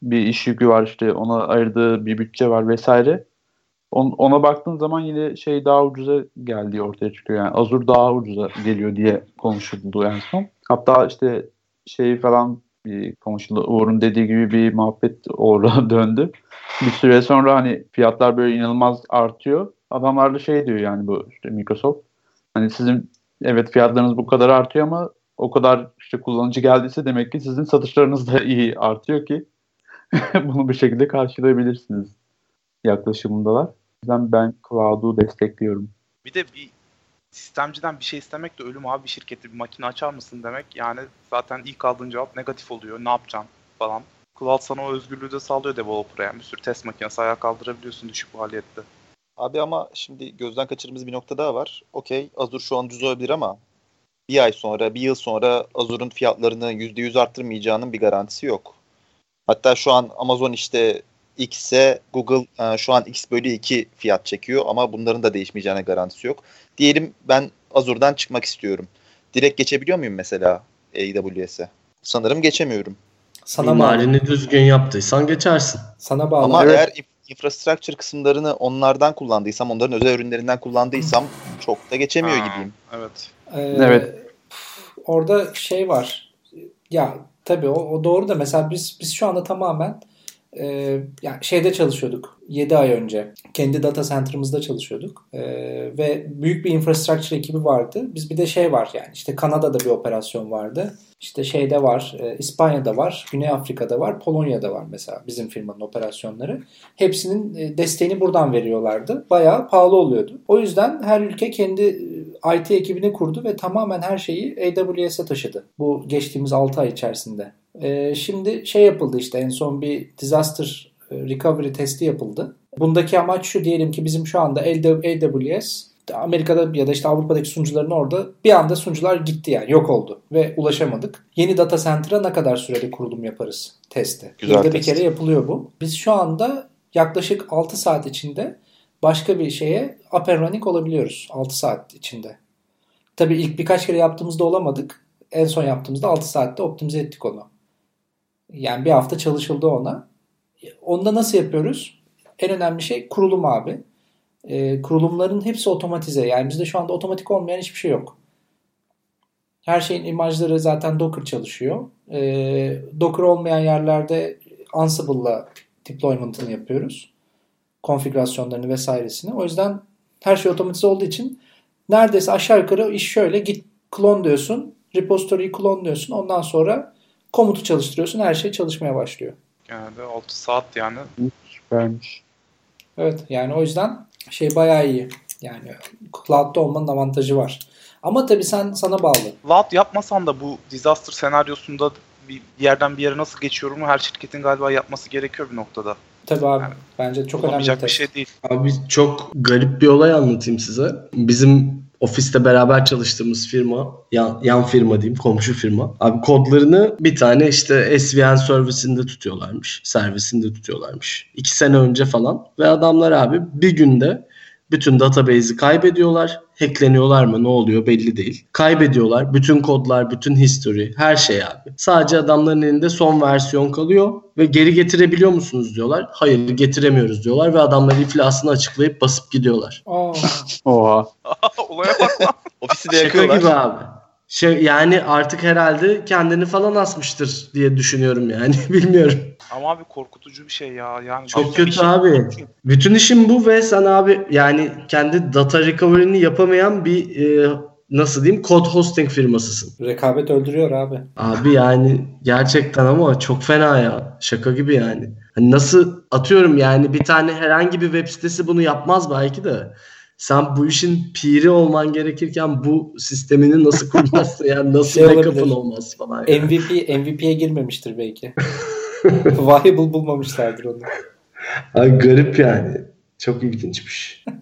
bir iş yükü var işte ona ayırdığı bir bütçe var vesaire On, ona baktığın zaman yine şey daha ucuza geldiği ortaya çıkıyor. Yani Azure daha ucuza geliyor diye konuşuldu en son. Hatta işte şey falan bir konuşuldu. Uğur'un dediği gibi bir muhabbet orada döndü. Bir süre sonra hani fiyatlar böyle inanılmaz artıyor. Adamlar da şey diyor yani bu işte Microsoft. Hani sizin evet fiyatlarınız bu kadar artıyor ama o kadar işte kullanıcı geldiyse demek ki sizin satışlarınız da iyi artıyor ki bunu bir şekilde karşılayabilirsiniz yaklaşımındalar yüzden ben Cloud'u destekliyorum. Bir de bir sistemciden bir şey istemek de ölüm abi bir şirkette bir makine açar mısın demek. Yani zaten ilk aldığın cevap negatif oluyor. Ne yapacaksın falan. Cloud sana o özgürlüğü de sağlıyor developer'a. Yani bir sürü test makinesi ayağa kaldırabiliyorsun düşük maliyette. Abi ama şimdi gözden kaçırdığımız bir nokta daha var. Okey Azure şu an düz olabilir ama bir ay sonra, bir yıl sonra Azure'un fiyatlarını %100 arttırmayacağının bir garantisi yok. Hatta şu an Amazon işte X'e Google e, şu an X bölü 2 fiyat çekiyor ama bunların da değişmeyeceğine garantisi yok. Diyelim ben Azure'dan çıkmak istiyorum. Direkt geçebiliyor muyum mesela AWS'e? Sanırım geçemiyorum. Sana Mimarini düzgün yaptıysan geçersin. Sana bağlı. Ama evet. eğer infrastructure kısımlarını onlardan kullandıysam, onların özel ürünlerinden kullandıysam çok da geçemiyor ha, gibiyim. Evet. Ee, evet. Orada şey var. Ya tabii o, o doğru da mesela biz biz şu anda tamamen e, yani şeyde çalışıyorduk 7 ay önce. Kendi data center'ımızda çalışıyorduk. E, ve büyük bir infrastructure ekibi vardı. Biz bir de şey var yani işte Kanada'da bir operasyon vardı. İşte şeyde var, e, İspanya'da var, Güney Afrika'da var, Polonya'da var mesela bizim firmanın operasyonları. Hepsinin e, desteğini buradan veriyorlardı. Bayağı pahalı oluyordu. O yüzden her ülke kendi e, IT ekibini kurdu ve tamamen her şeyi AWS'e taşıdı. Bu geçtiğimiz 6 ay içerisinde. E, şimdi şey yapıldı işte en son bir disaster e, recovery testi yapıldı. Bundaki amaç şu diyelim ki bizim şu anda AWS Amerika'da ya da işte Avrupa'daki sunucuların orada bir anda sunucular gitti yani yok oldu ve ulaşamadık. Yeni data center'a ne kadar sürede kurulum yaparız testi. Güzel Yılda bir test. kere yapılıyor bu. Biz şu anda yaklaşık 6 saat içinde başka bir şeye up and running olabiliyoruz 6 saat içinde. Tabii ilk birkaç kere yaptığımızda olamadık. En son yaptığımızda 6 saatte optimize ettik onu. Yani bir hafta çalışıldı ona. Onda nasıl yapıyoruz? En önemli şey kurulum abi. Ee, kurulumların hepsi otomatize. Yani bizde şu anda otomatik olmayan hiçbir şey yok. Her şeyin imajları zaten Docker çalışıyor. Ee, Docker olmayan yerlerde Ansible'la deployment'ını yapıyoruz. Konfigürasyonlarını vesairesini. O yüzden her şey otomatize olduğu için neredeyse aşağı yukarı iş şöyle git clone diyorsun. Repository'yi clone diyorsun. Ondan sonra komutu çalıştırıyorsun. Her şey çalışmaya başlıyor. Yani 6 saat yani. Süpermiş. Evet yani o yüzden şey bayağı iyi. Yani cloud'da olmanın avantajı var. Ama tabii sen sana bağlı. Cloud yapmasan da bu disaster senaryosunda bir yerden bir yere nasıl geçiyorumu her şirketin galiba yapması gerekiyor bir noktada. Tabii abi. Yani Bence çok önemli bir bir şey değil. Abi çok garip bir olay anlatayım size. Bizim ofiste beraber çalıştığımız firma, yan, yan firma diyeyim, komşu firma. Abi kodlarını bir tane işte SVN servisinde tutuyorlarmış. Servisinde tutuyorlarmış. İki sene önce falan. Ve adamlar abi bir günde bütün database'i kaybediyorlar. Hackleniyorlar mı ne oluyor belli değil. Kaybediyorlar. Bütün kodlar, bütün history, her şey abi. Sadece adamların elinde son versiyon kalıyor ve geri getirebiliyor musunuz diyorlar. Hayır getiremiyoruz diyorlar ve adamlar iflasını açıklayıp basıp gidiyorlar. Oha. Olaya bak lan. Ofisi de Şaka yakıyorlar. gibi abi. Şey, yani artık herhalde kendini falan asmıştır diye düşünüyorum yani. Bilmiyorum. Ama abi korkutucu bir şey ya. Yani Çok kötü şey- abi. Bütün işim bu ve sen abi yani kendi data recovery'ni yapamayan bir e, nasıl diyeyim kod hosting firmasısın. rekabet öldürüyor abi. Abi yani gerçekten ama çok fena ya. Şaka gibi yani. Hani nasıl atıyorum yani bir tane herhangi bir web sitesi bunu yapmaz belki de. Sen bu işin piri olman gerekirken bu sistemini nasıl kurmazsın yani nasıl Şey backup'ın olmaz falan. yani. MVP MVP'ye girmemiştir belki. Viable bulmamışlardır onu. Ay garip yani. Çok ilginçmiş.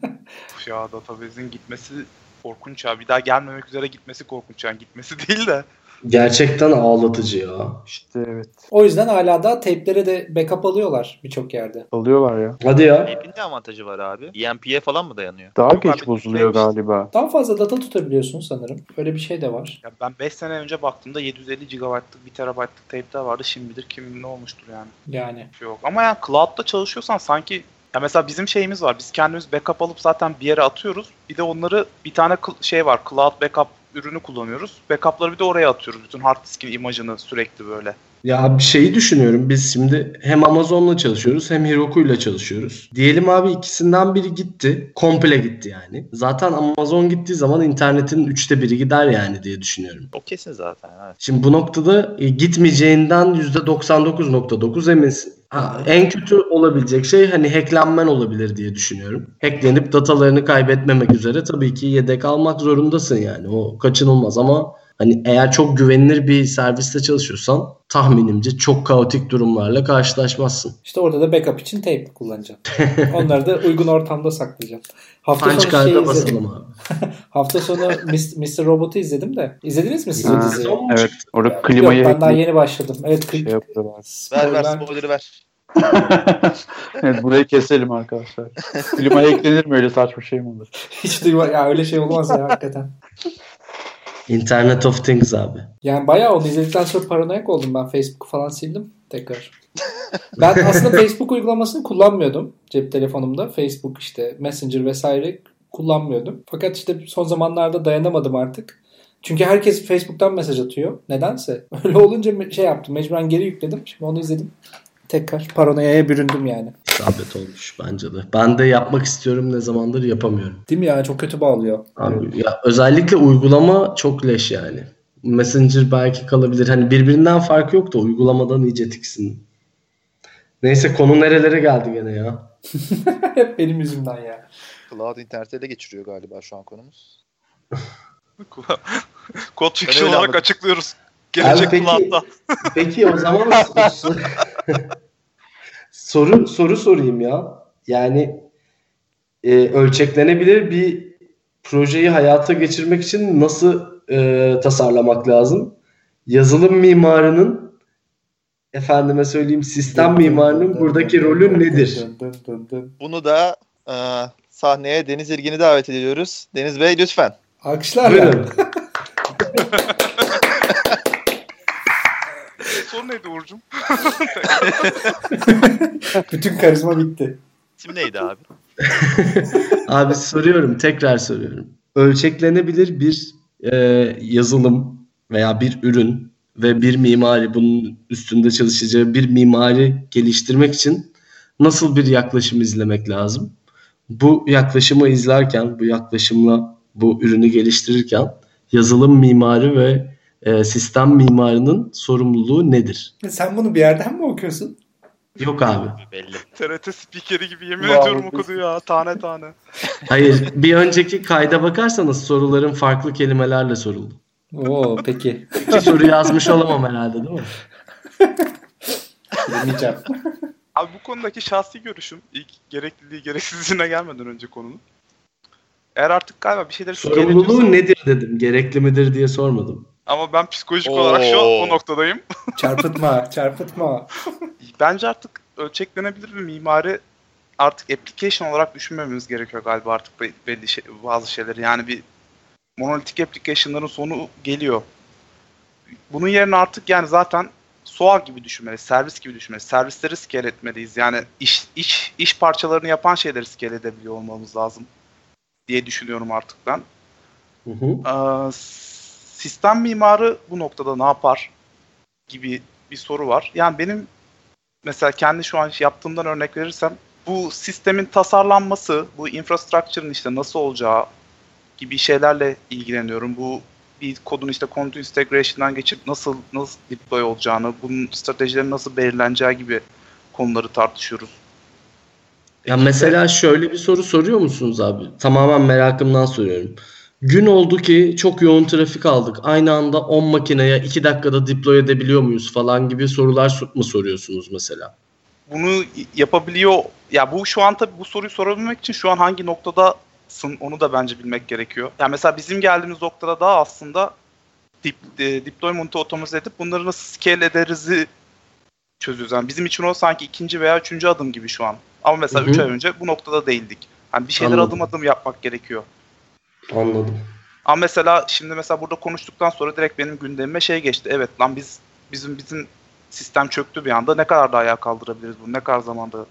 Ya database'in gitmesi korkunç ya. Bir daha gelmemek üzere gitmesi korkunç yani. Gitmesi değil de. Gerçekten ağlatıcı ya. İşte evet. O yüzden hala da tape'lere de backup alıyorlar birçok yerde. Alıyorlar ya. Hadi ya. Tape'in ne avantajı var abi? EMP'ye falan mı dayanıyor? Daha Yok geç abi, bozuluyor neymiş? galiba. Daha fazla data tutabiliyorsun sanırım. Öyle bir şey de var. Ya ben 5 sene önce baktığımda 750 GB'lık 1 TB'lık tape'ler vardı. Şimdidir kim ne olmuştur yani. Yani. Bir şey yok. Ama yani cloud'da çalışıyorsan sanki ya mesela bizim şeyimiz var. Biz kendimiz backup alıp zaten bir yere atıyoruz. Bir de onları bir tane şey var. Cloud backup ürünü kullanıyoruz. Backup'ları bir de oraya atıyoruz. Bütün hard diskin imajını sürekli böyle. Ya bir şeyi düşünüyorum. Biz şimdi hem Amazon'la çalışıyoruz hem Heroku'yla çalışıyoruz. Diyelim abi ikisinden biri gitti. Komple gitti yani. Zaten Amazon gittiği zaman internetin üçte biri gider yani diye düşünüyorum. O kesin zaten. Evet. Şimdi bu noktada e, gitmeyeceğinden %99.9 eminsin. Ha, en kötü olabilecek şey hani hacklenmen olabilir diye düşünüyorum. Hacklenip datalarını kaybetmemek üzere tabii ki yedek almak zorundasın yani. O kaçınılmaz ama hani eğer çok güvenilir bir serviste çalışıyorsan tahminimce çok kaotik durumlarla karşılaşmazsın. İşte orada da backup için tape kullanacaksın. Onları da uygun ortamda saklayacaksın. Hafta Punch sonu şey card'a izledim. Hafta sonu Mr. Robot'u izledim de. İzlediniz mi siz o diziyi? Evet. Orada Yok klimayı ben daha yeni başladım. Evet şey. Ver ver spoiler. spoiler'ı ver. evet burayı keselim arkadaşlar. Klima eklenir mi öyle saçma şey mi olur? Hiç duyma ya öyle şey olmaz ya hakikaten. Internet of Things abi. Yani bayağı onu izledikten sonra paranoyak oldum ben. Facebook'u falan sildim tekrar. Ben aslında Facebook uygulamasını kullanmıyordum cep telefonumda. Facebook işte Messenger vesaire kullanmıyordum. Fakat işte son zamanlarda dayanamadım artık. Çünkü herkes Facebook'tan mesaj atıyor. Nedense. Öyle olunca şey yaptım. Mecburen geri yükledim. Şimdi onu izledim. Tekrar paranoyaya büründüm yani. İsabet olmuş bence de. Ben de yapmak istiyorum ne zamandır yapamıyorum. Değil mi ya? Çok kötü bağlıyor. Abi ya özellikle uygulama çok leş yani. Messenger belki kalabilir. Hani birbirinden farkı yok da uygulamadan iyice tiksin. Neyse konu nerelere geldi gene ya. Hep benim yüzümden ya. Cloud internete ele geçiriyor galiba şu an konumuz. Fiction öyle olarak anladım. açıklıyoruz. Gelecek peki- cloud'da. Peki o zaman soru soru sorayım ya. Yani e, ölçeklenebilir bir projeyi hayata geçirmek için nasıl e, tasarlamak lazım? Yazılım mimarının efendime söyleyeyim sistem mimarının buradaki rolü nedir? Bunu da e, sahneye Deniz İlgin'i davet ediyoruz. Deniz Bey lütfen. Alkışlarla. Buyurun. Soru neydi Uğur'cum? Bütün karizma bitti. İsim neydi abi? Abi soruyorum, tekrar soruyorum. Ölçeklenebilir bir e, yazılım veya bir ürün ve bir mimari bunun üstünde çalışacağı bir mimari geliştirmek için nasıl bir yaklaşım izlemek lazım? Bu yaklaşımı izlerken, bu yaklaşımla bu ürünü geliştirirken yazılım mimarı ve e, sistem mimarının sorumluluğu nedir? Sen bunu bir yerden mi okuyorsun? Yok abi. Belli. TRT spikeri gibi yemin Vallahi ediyorum okudu ya tane tane. Hayır, bir önceki kayda bakarsanız soruların farklı kelimelerle soruldu. Oo peki. İki soru yazmış olamam herhalde değil mi? Bilemeyeceğim. Abi bu konudaki şahsi görüşüm ilk gerekliliği gereksizliğine gelmeden önce konunun. Eğer artık galiba bir şeyleri Sorumluluğu ediyorsan- nedir dedim. Gerekli midir diye sormadım. Ama ben psikolojik olarak şu an Oo. o noktadayım. Çarpıtma, çarpıtma. Bence artık ölçeklenebilir bir mimari artık application olarak düşünmememiz gerekiyor galiba artık be- belli şey, bazı şeyleri. Yani bir monolitik application'ların sonu geliyor. Bunun yerine artık yani zaten SOA gibi düşünmeliyiz, servis gibi düşünmeliyiz. Servisleri scale etmeliyiz. Yani iş, iş, iş parçalarını yapan şeyleri scale edebiliyor olmamız lazım diye düşünüyorum artık ben. Hı hı. Ee, sistem mimarı bu noktada ne yapar gibi bir soru var. Yani benim mesela kendi şu an yaptığımdan örnek verirsem bu sistemin tasarlanması, bu infrastructure'ın işte nasıl olacağı gibi şeylerle ilgileniyorum. Bu bir kodun işte continuous integration'dan geçip nasıl nasıl deploy olacağını, bunun stratejileri nasıl belirleneceği gibi konuları tartışıyoruz. Ya mesela şöyle bir soru soruyor musunuz abi? Tamamen merakımdan soruyorum. Gün oldu ki çok yoğun trafik aldık. Aynı anda 10 makineye 2 dakikada deploy edebiliyor muyuz falan gibi sorular so- mı soruyorsunuz mesela? bunu yapabiliyor. Ya bu şu an tabii bu soruyu sorabilmek için şu an hangi noktadasın onu da bence bilmek gerekiyor. Yani mesela bizim geldiğimiz noktada daha aslında dip, e, deployment'ı otomatize edip bunları nasıl scale ederiz'i çözüyoruz. Yani bizim için o sanki ikinci veya üçüncü adım gibi şu an. Ama mesela Hı hı. 3 ay önce bu noktada değildik. Yani bir şeyler Anladım. adım adım yapmak gerekiyor. Anladım. Ama mesela şimdi mesela burada konuştuktan sonra direkt benim gündemime şey geçti. Evet lan biz bizim bizim sistem çöktü bir anda. Ne kadar da ayağa kaldırabiliriz bunu? Ne kadar zamanda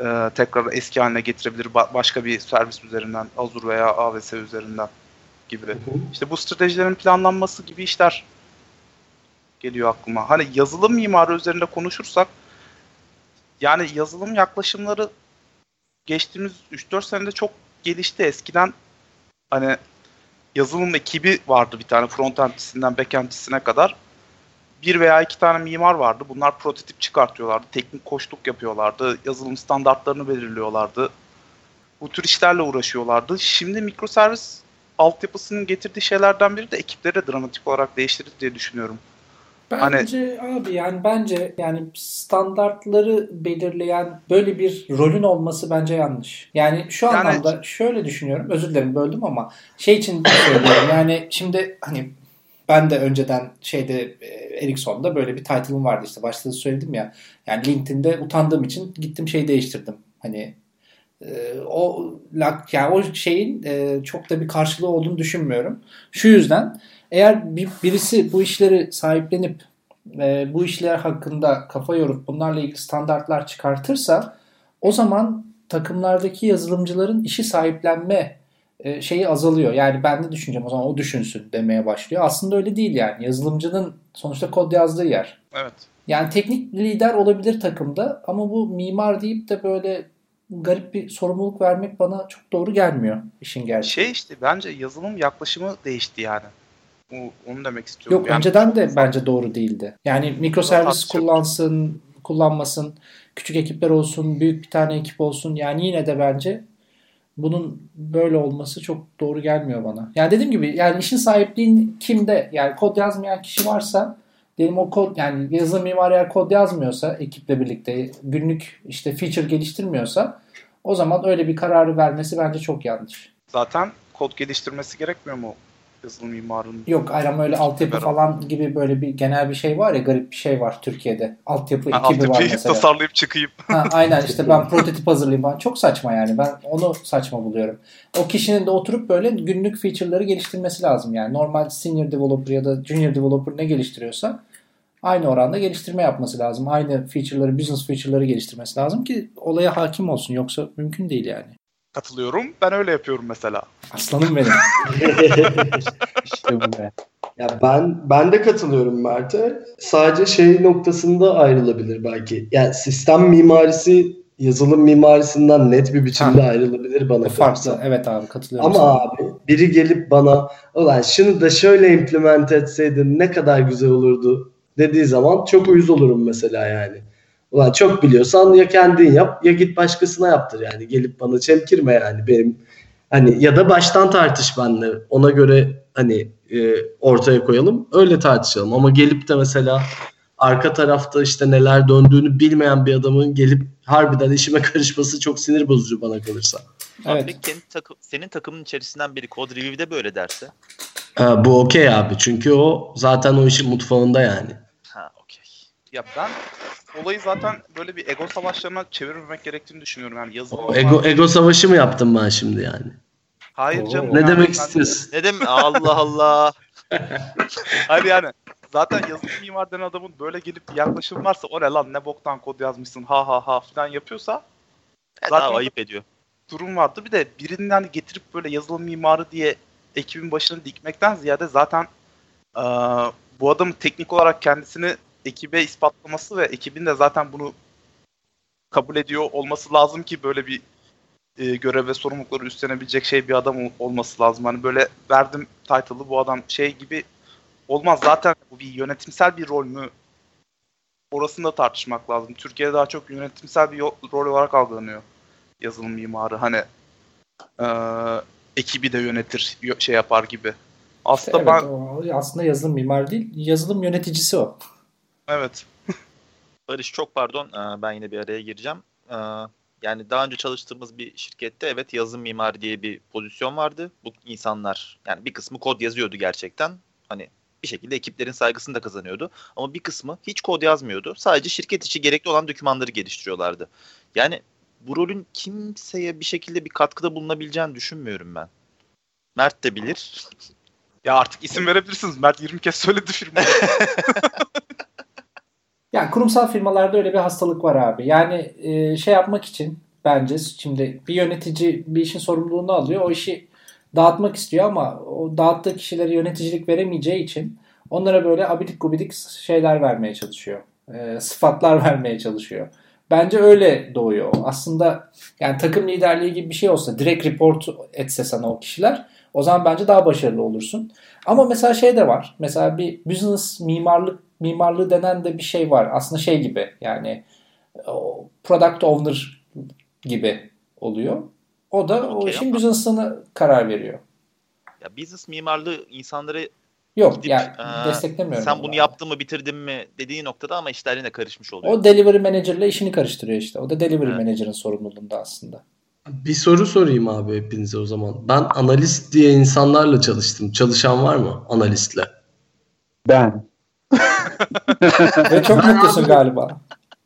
e, tekrar eski haline getirebilir ba- başka bir servis üzerinden Azure veya AWS üzerinden gibi. Hı hı. İşte bu stratejilerin planlanması gibi işler geliyor aklıma. Hani yazılım mimarı üzerinde konuşursak yani yazılım yaklaşımları geçtiğimiz 3-4 senede çok gelişti. Eskiden hani yazılım ekibi vardı bir tane frontendçisinden backendçisine kadar. Bir veya iki tane mimar vardı. Bunlar prototip çıkartıyorlardı. Teknik koçluk yapıyorlardı. Yazılım standartlarını belirliyorlardı. Bu tür işlerle uğraşıyorlardı. Şimdi mikroservis altyapısının getirdiği şeylerden biri de ekipleri de dramatik olarak değiştirdi diye düşünüyorum. Bence abi yani bence yani standartları belirleyen böyle bir rolün olması bence yanlış. Yani şu Yani- anlamda şöyle düşünüyorum. Özür dilerim böldüm ama şey için söylüyorum. Yani şimdi hani ben de önceden şeyde e, Ericsson'da böyle bir title'ım vardı işte başta da söyledim ya. Yani LinkedIn'de utandığım için gittim şey değiştirdim. Hani e, o yani o şeyin e, çok da bir karşılığı olduğunu düşünmüyorum. Şu yüzden eğer bir, birisi bu işleri sahiplenip e, bu işler hakkında kafa yorup bunlarla ilgili standartlar çıkartırsa o zaman takımlardaki yazılımcıların işi sahiplenme e, şeyi azalıyor. Yani ben de düşüneceğim o zaman o düşünsün demeye başlıyor. Aslında öyle değil yani. Yazılımcının sonuçta kod yazdığı yer. Evet. Yani teknik lider olabilir takımda ama bu mimar deyip de böyle garip bir sorumluluk vermek bana çok doğru gelmiyor işin gerçeği. Şey işte bence yazılım yaklaşımı değişti yani. Onu demek istiyorum. Yok Yani önceden de bence doğru değildi. Yani mikroservis kullansın, kullanmasın, küçük ekipler olsun, büyük bir tane ekip olsun. Yani yine de bence bunun böyle olması çok doğru gelmiyor bana. Yani dediğim gibi yani işin sahipliğin kimde? Yani kod yazmayan kişi varsa diyelim o kod yani yazılım mimarı eğer kod yazmıyorsa ekiple birlikte günlük işte feature geliştirmiyorsa o zaman öyle bir kararı vermesi bence çok yanlış. Zaten kod geliştirmesi gerekmiyor mu yazılım mimarının? Yok Ayram öyle altyapı Beraber. falan gibi böyle bir genel bir şey var ya garip bir şey var Türkiye'de. Altyapı Ha, ekibi var altyapıyı mesela. tasarlayıp çıkayım. Ha, aynen işte ben prototip hazırlayayım falan. Çok saçma yani. Ben onu saçma buluyorum. O kişinin de oturup böyle günlük feature'ları geliştirmesi lazım yani. Normal senior developer ya da junior developer ne geliştiriyorsa aynı oranda geliştirme yapması lazım. Aynı feature'ları, business feature'ları geliştirmesi lazım ki olaya hakim olsun. Yoksa mümkün değil yani. Katılıyorum. Ben öyle yapıyorum mesela. Aslanım benim. İşte bu be. Ya ben ben de katılıyorum Mert'e. Sadece şey noktasında ayrılabilir belki. Yani sistem mimarisi yazılım mimarisinden net bir biçimde ayrılabilir bana farklı. Evet abi katılıyorum. Ama sana. abi biri gelip bana ulan şunu da şöyle implement etseydin ne kadar güzel olurdu dediği zaman çok uyuz olurum mesela yani. Ulan çok biliyorsan ya kendin yap ya git başkasına yaptır yani. Gelip bana çemkirme yani benim hani ya da baştan tartış benimle. Ona göre hani e, ortaya koyalım. Öyle tartışalım ama gelip de mesela arka tarafta işte neler döndüğünü bilmeyen bir adamın gelip harbiden işime karışması çok sinir bozucu bana kalırsa. Evet. Peki kendi takı- senin takımın içerisinden biri kod review'de böyle derse. Ha, bu okey abi çünkü o zaten o işin mutfağında yani. Ya ben olayı zaten böyle bir ego savaşlarına çevirmemek gerektiğini düşünüyorum. Yani yazılım O ego, ego savaşı mı yaptım ben şimdi yani? Hayır Oo. canım. Ne yani demek ben- istiyorsun? Ne demek? Allah Allah. Hayır yani zaten yazılım mimar denen adamın böyle gelip bir yaklaşım varsa o ne lan ne boktan kod yazmışsın ha ha ha falan yapıyorsa E, Zaten- daha ayıp ediyor. durum vardı. Bir de birinin hani getirip böyle yazılım mimarı diye ekibin başını dikmekten ziyade zaten eee, bu adamın teknik olarak kendisini ekibe ispatlaması ve ekibin de zaten bunu kabul ediyor olması lazım ki böyle bir e, görev ve sorumlulukları üstlenebilecek şey bir adam ol- olması lazım. Hani böyle verdim title'ı bu adam şey gibi olmaz. Zaten bu bir yönetimsel bir rol mü? Orasını da tartışmak lazım. Türkiye'de daha çok yönetimsel bir rol olarak algılanıyor yazılım mimarı. Hani e, ekibi de yönetir, şey yapar gibi. Aslında Evet, ben o aslında yazılım mimar değil, yazılım yöneticisi o. evet Barış çok pardon. Ee, Ben yine bir araya gireceğim. Ee, Yani daha önce çalıştığımız bir şirkette evet yazılım mimarı diye bir pozisyon vardı. Bu insanlar yani bir kısmı kod yazıyordu gerçekten. Hani bir şekilde ekiplerin saygısını da kazanıyordu. Ama bir kısmı hiç kod yazmıyordu. Sadece şirket içi gerekli olan dokümanları geliştiriyorlardı. Yani bu rolün kimseye bir şekilde bir katkıda bulunabileceğini düşünmüyorum ben. Mert de bilir. ya artık isim verebilirsiniz. Mert 20 kez söyledi firma. Yani kurumsal firmalarda öyle bir hastalık var abi. Yani e, şey yapmak için bence şimdi bir yönetici bir işin sorumluluğunu alıyor. O işi dağıtmak istiyor ama o dağıttığı kişilere yöneticilik veremeyeceği için onlara böyle abidik gubidik şeyler vermeye çalışıyor. E, sıfatlar vermeye çalışıyor. Bence öyle doğuyor. Aslında yani takım liderliği gibi bir şey olsa direkt report etse sana o kişiler o zaman bence daha başarılı olursun. Ama mesela şey de var. Mesela bir business mimarlık mimarlığı denen de bir şey var. Aslında şey gibi yani o product owner gibi oluyor. O da o Okey işin ama- business'ını karar veriyor. Ya business mimarlığı insanları Yok Gidip, yani eee, desteklemiyorum. sen bunu abi. yaptın mı bitirdin mi dediği noktada ama işlerine karışmış oluyor. O delivery manager'la işini karıştırıyor işte. O da delivery Evet. manager'ın sorumluluğunda aslında. Bir soru sorayım abi hepinize o zaman. Ben analist diye insanlarla çalıştım. Çalışan var mı analistle? Ben. Ve çok mutlusun galiba.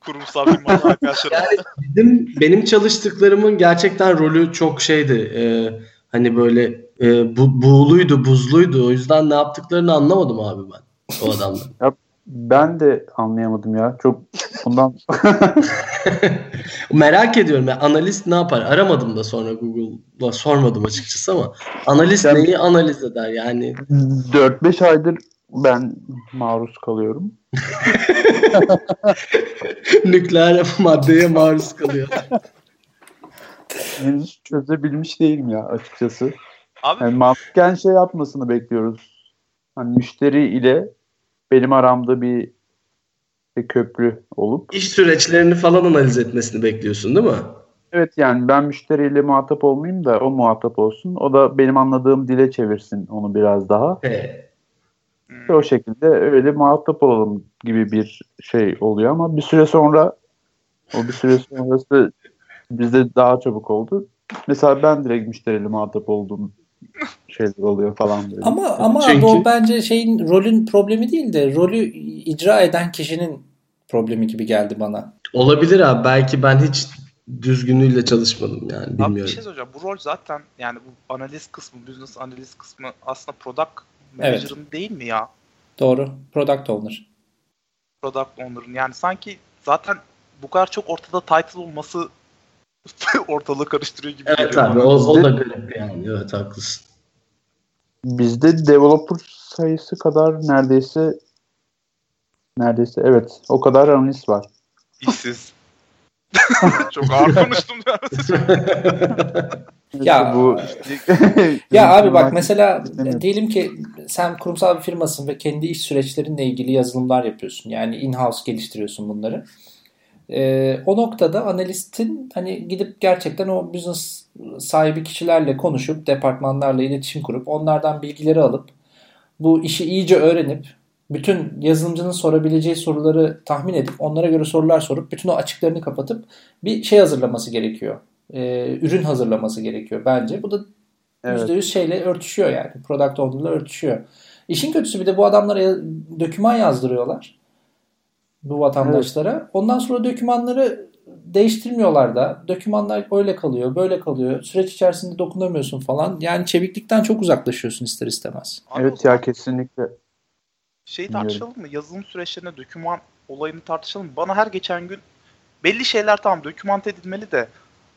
Kurumsal mimar arkadaşlar. Yani bizim benim çalıştıklarımın gerçekten rolü çok şeydi. Ee, hani böyle e, bu, buğuluydu, buzluydu. O yüzden ne yaptıklarını anlamadım abi ben o adamların. Ben de anlayamadım ya. Çok bundan Merak ediyorum ya analist ne yapar? Aramadım da sonra Google'da sormadım açıkçası ama analist Sen- neyi analiz eder? Yani 4-5 aydır ben maruz kalıyorum. nükleer maddeye maruz kalıyor. Henüz çözebilmiş değilim ya açıkçası. Abi Yani mantıken şey yapmasını bekliyoruz. Hani müşteri ile benim aramda bir, bir köprü olup İş süreçlerini falan analiz etmesini bekliyorsun değil mi? evet yani ben müşteriyle muhatap olmayayım da o muhatap olsun. O da benim anladığım dile çevirsin onu biraz daha. He. Ve o şekilde öyle muhatap olalım gibi bir şey oluyor ama bir süre sonra o bir süre sonrası bizde daha çabuk oldu. Mesela ben direkt müşteriyle muhatap oldum şeyler oluyor falan böyle. Ama ama Çünkü- o bence şeyin rolün problemi değil de rolü icra eden kişinin problemi gibi geldi bana. Olabilir abi. Belki ben hiç düzgünlüğüyle çalışmadım yani Abi bir bilmiyorum. şey söyleyeceğim. Bu rol zaten yani bu analiz kısmı, business analiz kısmı aslında product Evet. manager'ın değil mi ya? Doğru. Product owner. Product owner'ın. Yani sanki zaten bu kadar çok ortada title olması ortalığı karıştırıyor gibi Evet geliyor abi o, o da garip yani. Evet haklısın. Bizde developer sayısı kadar neredeyse neredeyse evet o kadar analist var. İşsiz. çok ağır konuştum ya. Bu Ya abi bak mesela diyelim ki sen kurumsal bir firmasın ve kendi iş süreçlerinle ilgili yazılımlar yapıyorsun. Yani in-house geliştiriyorsun bunları. Ee, o noktada analistin hani gidip gerçekten o business sahibi kişilerle konuşup departmanlarla iletişim kurup onlardan bilgileri alıp bu işi iyice öğrenip bütün yazılımcının sorabileceği soruları tahmin edip onlara göre sorular sorup bütün o açıklarını kapatıp bir şey hazırlaması gerekiyor. Ee, ürün hazırlaması gerekiyor bence. Bu da Evet. %100 şeyle örtüşüyor yani. Product owner'la örtüşüyor. İşin kötüsü bir de bu adamlara döküman yazdırıyorlar. Bu vatandaşlara. Ondan sonra dökümanları değiştirmiyorlar da. Dökümanlar öyle kalıyor, böyle kalıyor. Süreç içerisinde dokunamıyorsun falan. Yani çeviklikten çok uzaklaşıyorsun ister istemez. Abi evet ya kesinlikle. Şeyi tartışalım mı? Yazılım süreçlerinde döküman olayını tartışalım? Bana her geçen gün belli şeyler tamam dokümante edilmeli de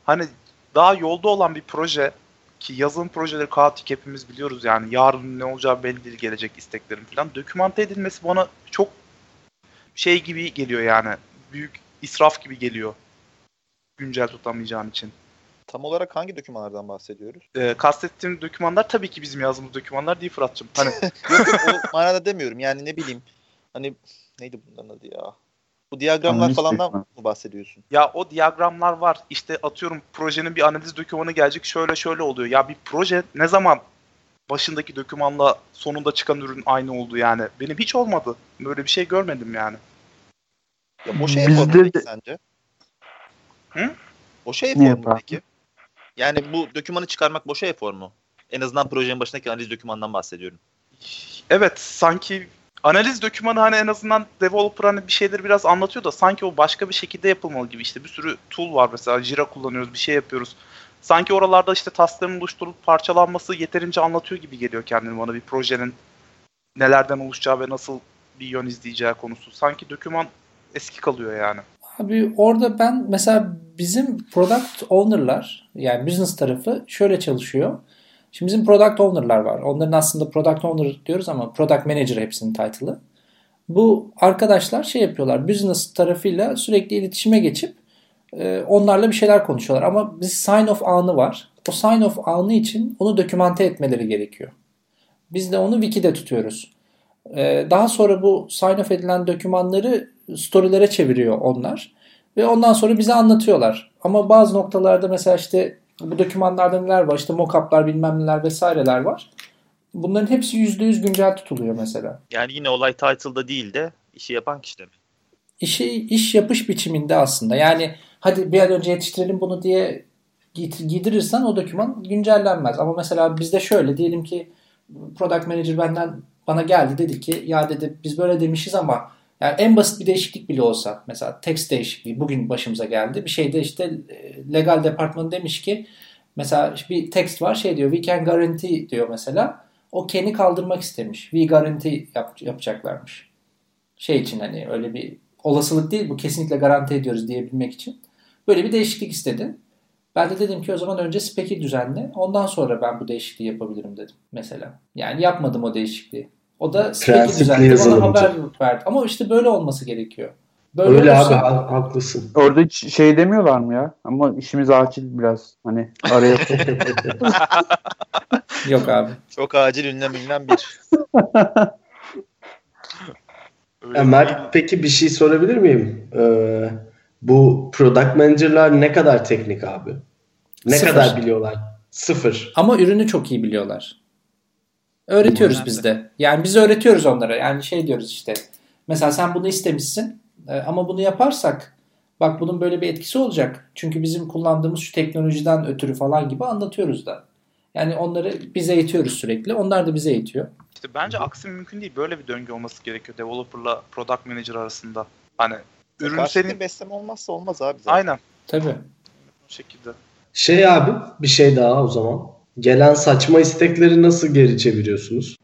hani daha yolda olan bir proje ki yazılım projeleri kaotik hepimiz biliyoruz yani yarın ne olacağı belli değil gelecek isteklerim falan. Dokümante edilmesi bana çok şey gibi geliyor yani. Büyük israf gibi geliyor. Güncel tutamayacağın için. Tam olarak hangi dokümanlardan bahsediyoruz? Ee, kastettiğim dokümanlar tabii ki bizim yazdığımız dokümanlar değil Fırat'cığım. Hani Yok yok o manada demiyorum. Yani ne bileyim. Hani neydi bunların adı ya? Bu diyagramlar Analiz falandan mı bahsediyorsun? Ya o diyagramlar var. İşte atıyorum projenin bir analiz dokümanı gelecek şöyle şöyle oluyor. Ya bir proje ne zaman başındaki dokümanla sonunda çıkan ürün aynı oldu yani. Benim hiç olmadı. Böyle bir şey görmedim yani. Ya boşa Bizde efor mu peki de- sence? Hı? Boşa efor mu peki? Yani bu dokümanı çıkarmak boşa efor mu? En azından projenin başındaki analiz dokümanından bahsediyorum. Evet sanki analiz dokümanı hani en azından developer hani bir şeyleri biraz anlatıyor da sanki o başka bir şekilde yapılmalı gibi. İşte bir sürü tool var mesela Jira kullanıyoruz bir şey yapıyoruz. Sanki oralarda işte taskların oluşturulup parçalanması yeterince anlatıyor gibi geliyor kendini bana bir projenin nelerden oluşacağı ve nasıl bir yön izleyeceği konusu. Sanki doküman eski kalıyor yani. Abi orada ben mesela bizim product owner'lar yani business tarafı şöyle çalışıyor. Şimdi bizim product owner'lar var. Onların aslında product owner diyoruz ama product manager hepsinin title'ı. Bu arkadaşlar şey yapıyorlar. Business tarafıyla sürekli iletişime geçip e, onlarla bir şeyler konuşuyorlar. Ama biz sign off anı var. O sign off anı için onu dokümante etmeleri gerekiyor. Biz de onu wiki'de tutuyoruz. E, daha sonra bu sign off edilen dokümanları storylere çeviriyor onlar. Ve ondan sonra bize anlatıyorlar. Ama bazı noktalarda mesela işte bu dokümanlarda neler var? İşte mockup'lar bilmem neler vesaireler var. Bunların hepsi %100 güncel tutuluyor mesela. Yani yine olay title'da değil de işi yapan kişide mi? İşi iş yapış biçiminde aslında. Yani hadi bir an önce yetiştirelim bunu diye giydirirsen o doküman güncellenmez. Ama mesela bizde şöyle diyelim ki product manager benden bana geldi dedi ki ya dedi biz böyle demişiz ama yani en basit bir değişiklik bile olsa mesela text değişikliği bugün başımıza geldi. Bir şeyde işte e, legal departmanı demiş ki mesela bir text var şey diyor we can guarantee diyor mesela. O can'i kaldırmak istemiş. We guarantee yap- yapacaklarmış. Şey için hani öyle bir olasılık değil bu kesinlikle garanti ediyoruz diyebilmek için. Böyle bir değişiklik istedi. Ben de dedim ki o zaman önce spec'i düzenle. Ondan sonra ben bu değişikliği yapabilirim dedim mesela. Yani yapmadım o değişikliği. O da Prensipli. Bana yazılımcı. haber verdi. Ama işte böyle olması gerekiyor. Böyle Öyle olursa- abi ha- haklısın. Orada hiç şey demiyorlar mı ya? Ama işimiz acil biraz. Hani araya Yok abi. Çok acil ünlem ünlem bir. Ömer değil. peki bir şey sorabilir miyim? Ee, bu product manager'lar ne kadar teknik abi? Ne Sıfır. kadar biliyorlar? Sıfır. Ama ürünü çok iyi biliyorlar. Öğretiyoruz Önemli. biz de. Yani biz öğretiyoruz onlara. Yani şey diyoruz işte. Mesela sen bunu istemişsin e, ama bunu yaparsak bak bunun böyle bir etkisi olacak. Çünkü bizim kullandığımız şu teknolojiden ötürü falan gibi anlatıyoruz da. Yani onları bize eğitiyoruz sürekli. Onlar da bize eğitiyor. İşte bence aksi mümkün değil. Böyle bir döngü olması gerekiyor developer'la product manager arasında. Hani ürün Karşılıklı senin... besleme olmazsa olmaz abi zaten. Aynen. Tabii. Bu şekilde. Şey abi bir şey daha o zaman. Gelen saçma istekleri nasıl geri çeviriyorsunuz?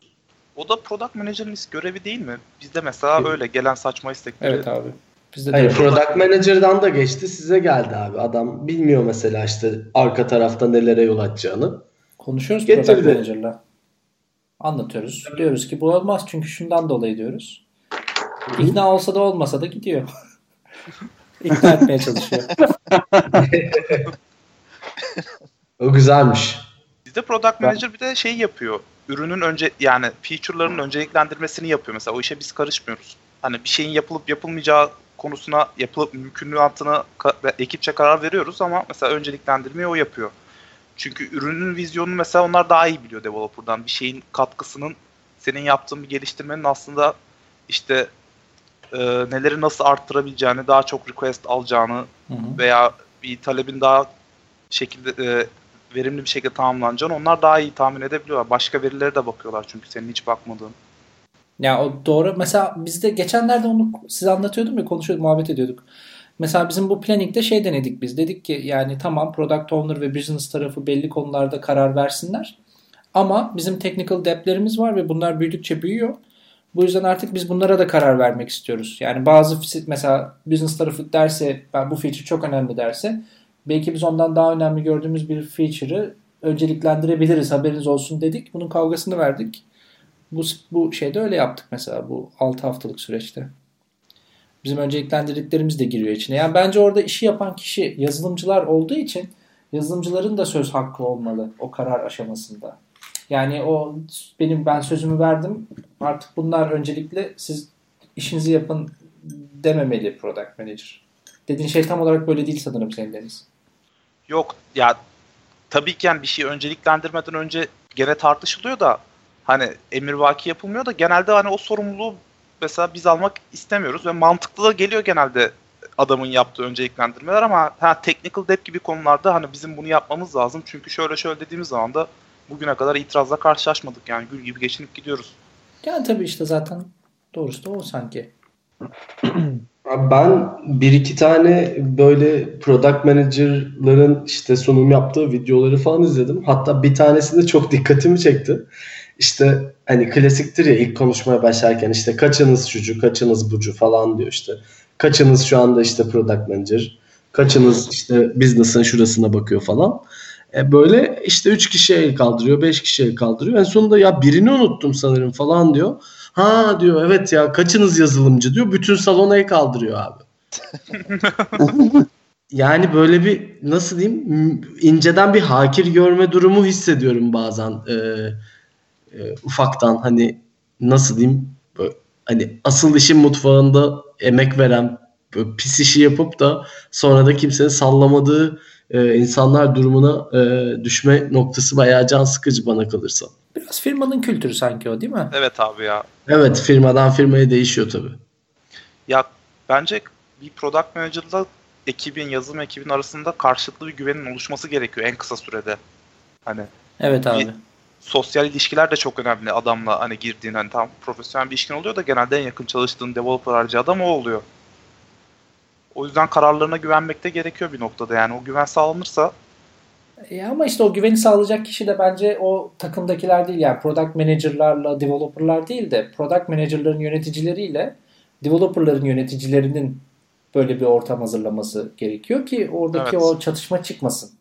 O da product manager'ın görevi değil mi? Bizde mesela Evet. öyle gelen saçma istekleri. Evet abi. Bizde de Hayır product manager'dan da geçti size geldi abi. Adam bilmiyor mesela işte arka tarafta nelere yol açacağını. Konuşuyoruz Getirdi. product manager'la. Anlatıyoruz. Diyoruz ki bu olmaz çünkü şundan dolayı diyoruz. İkna olsa da olmasa da gidiyor. İkna etmeye çalışıyor. O güzelmiş. Bizde product manager bir de şey yapıyor. Ürünün önce yani feature'ların önceliklendirmesini yapıyor. Mesela o işe biz karışmıyoruz. Hani bir şeyin yapılıp yapılmayacağı konusuna yapılıp mümkünatına ka- ekipçe karar veriyoruz ama mesela önceliklendirmeyi o yapıyor. Çünkü ürünün vizyonunu mesela onlar daha iyi biliyor developer'dan. Bir şeyin katkısının senin yaptığın bir geliştirmenin aslında işte e, neleri nasıl arttırabileceğini, daha çok request alacağını Hı hı. veya bir talebin daha şekilde e, verimli bir şekilde tamamlanacağını onlar daha iyi tahmin edebiliyorlar. Başka verilere de bakıyorlar çünkü senin hiç bakmadığın. Ya o doğru. Mesela bizde geçenlerde onu size anlatıyordum ya konuşuyorduk, muhabbet ediyorduk. Mesela bizim bu planning'de şey denedik biz. Dedik ki yani tamam product owner ve business tarafı belli konularda karar versinler. Ama bizim technical depth'lerimiz var ve bunlar büyüdükçe büyüyor. Bu yüzden artık biz bunlara da karar vermek istiyoruz. Yani bazı mesela business tarafı derse ben bu feature çok önemli derse belki biz ondan daha önemli gördüğümüz bir feature'ı önceliklendirebiliriz haberiniz olsun dedik. Bunun kavgasını verdik. Bu, bu şeyde öyle yaptık mesela bu 6 haftalık süreçte. Bizim önceliklendirdiklerimiz de giriyor içine. Yani bence orada işi yapan kişi yazılımcılar olduğu için yazılımcıların da söz hakkı olmalı o karar aşamasında. Yani o benim ben sözümü verdim. Artık bunlar öncelikle siz işinizi yapın dememeli product manager. Dediğin şey tam olarak böyle değil sanırım senin Deniz. Yok ya tabii ki yani bir şeyi önceliklendirmeden önce gene tartışılıyor da hani emirvaki yapılmıyor da genelde hani o sorumluluğu mesela biz almak istemiyoruz ve mantıklı da geliyor genelde adamın yaptığı önceliklendirmeler ama ha technical depth gibi konularda hani bizim bunu yapmamız lazım çünkü şöyle şöyle dediğimiz zaman da bugüne kadar itirazla karşılaşmadık yani gül gibi geçinip gidiyoruz. Yani tabii işte zaten doğrusu da o sanki. Ben bir iki tane böyle product manager'ların işte sunum yaptığı videoları falan izledim. Hatta bir tanesinde çok dikkatimi çekti. İşte hani klasiktir ya ilk konuşmaya başlarken işte kaçınız şucu, kaçınız bucu falan diyor işte. Kaçınız şu anda işte product manager, kaçınız işte business'ın şurasına bakıyor falan. E böyle işte 3 kişi el kaldırıyor, 5 kişi el kaldırıyor. En sonunda ya birini unuttum sanırım falan diyor. Ha diyor evet ya kaçınız yazılımcı diyor. Bütün salona el kaldırıyor abi. yani böyle bir nasıl diyeyim inceden bir hakir görme durumu hissediyorum bazen e, e, ufaktan hani nasıl diyeyim böyle, hani asıl işin mutfağında emek veren pis işi yapıp da sonra da kimsenin sallamadığı e, insanlar durumuna e, düşme noktası bayağı can sıkıcı bana kalırsa. Biraz firmanın kültürü sanki o değil mi? Evet abi ya Evet firmadan firmaya değişiyor tabii. Ya bence bir product manager'la ekibin, yazılım ekibinin arasında karşılıklı bir güvenin oluşması gerekiyor en kısa sürede. Hani Evet abi. Bir- sosyal ilişkiler de çok önemli adamla hani girdiğin hani tam profesyonel bir ilişkin oluyor da genelde en yakın çalıştığın developer harici adam o oluyor. O yüzden kararlarına güvenmek de gerekiyor bir noktada yani o güven sağlanırsa E ama işte o güveni sağlayacak kişi de bence o takımdakiler değil yani product manager'larla developer'lar değil de product manager'ların yöneticileriyle developer'ların yöneticilerinin böyle bir ortam hazırlaması gerekiyor ki oradaki Evet. o çatışma çıkmasın.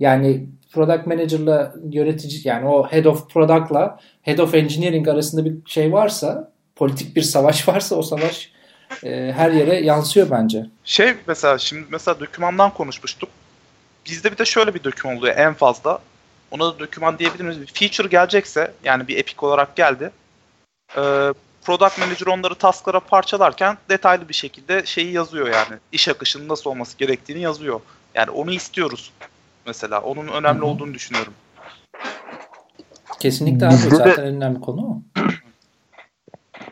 Yani product manager'la yönetici yani o head of product'la head of engineering arasında bir şey varsa politik bir savaş varsa o savaş e, her yere yansıyor bence. Şey mesela şimdi mesela dokümandan konuşmuştuk. Bizde bir de şöyle bir doküman oluyor en fazla. Ona da doküman diyebilir miyiz? Bir feature gelecekse yani bir epic olarak geldi. Ee, product manager onları tasklara parçalarken detaylı bir şekilde şeyi yazıyor yani. İş akışının nasıl olması gerektiğini yazıyor. Yani onu istiyoruz mesela. Onun önemli Hı hı. olduğunu düşünüyorum. Kesinlikle abi Bizde de- zaten en önemli konu o.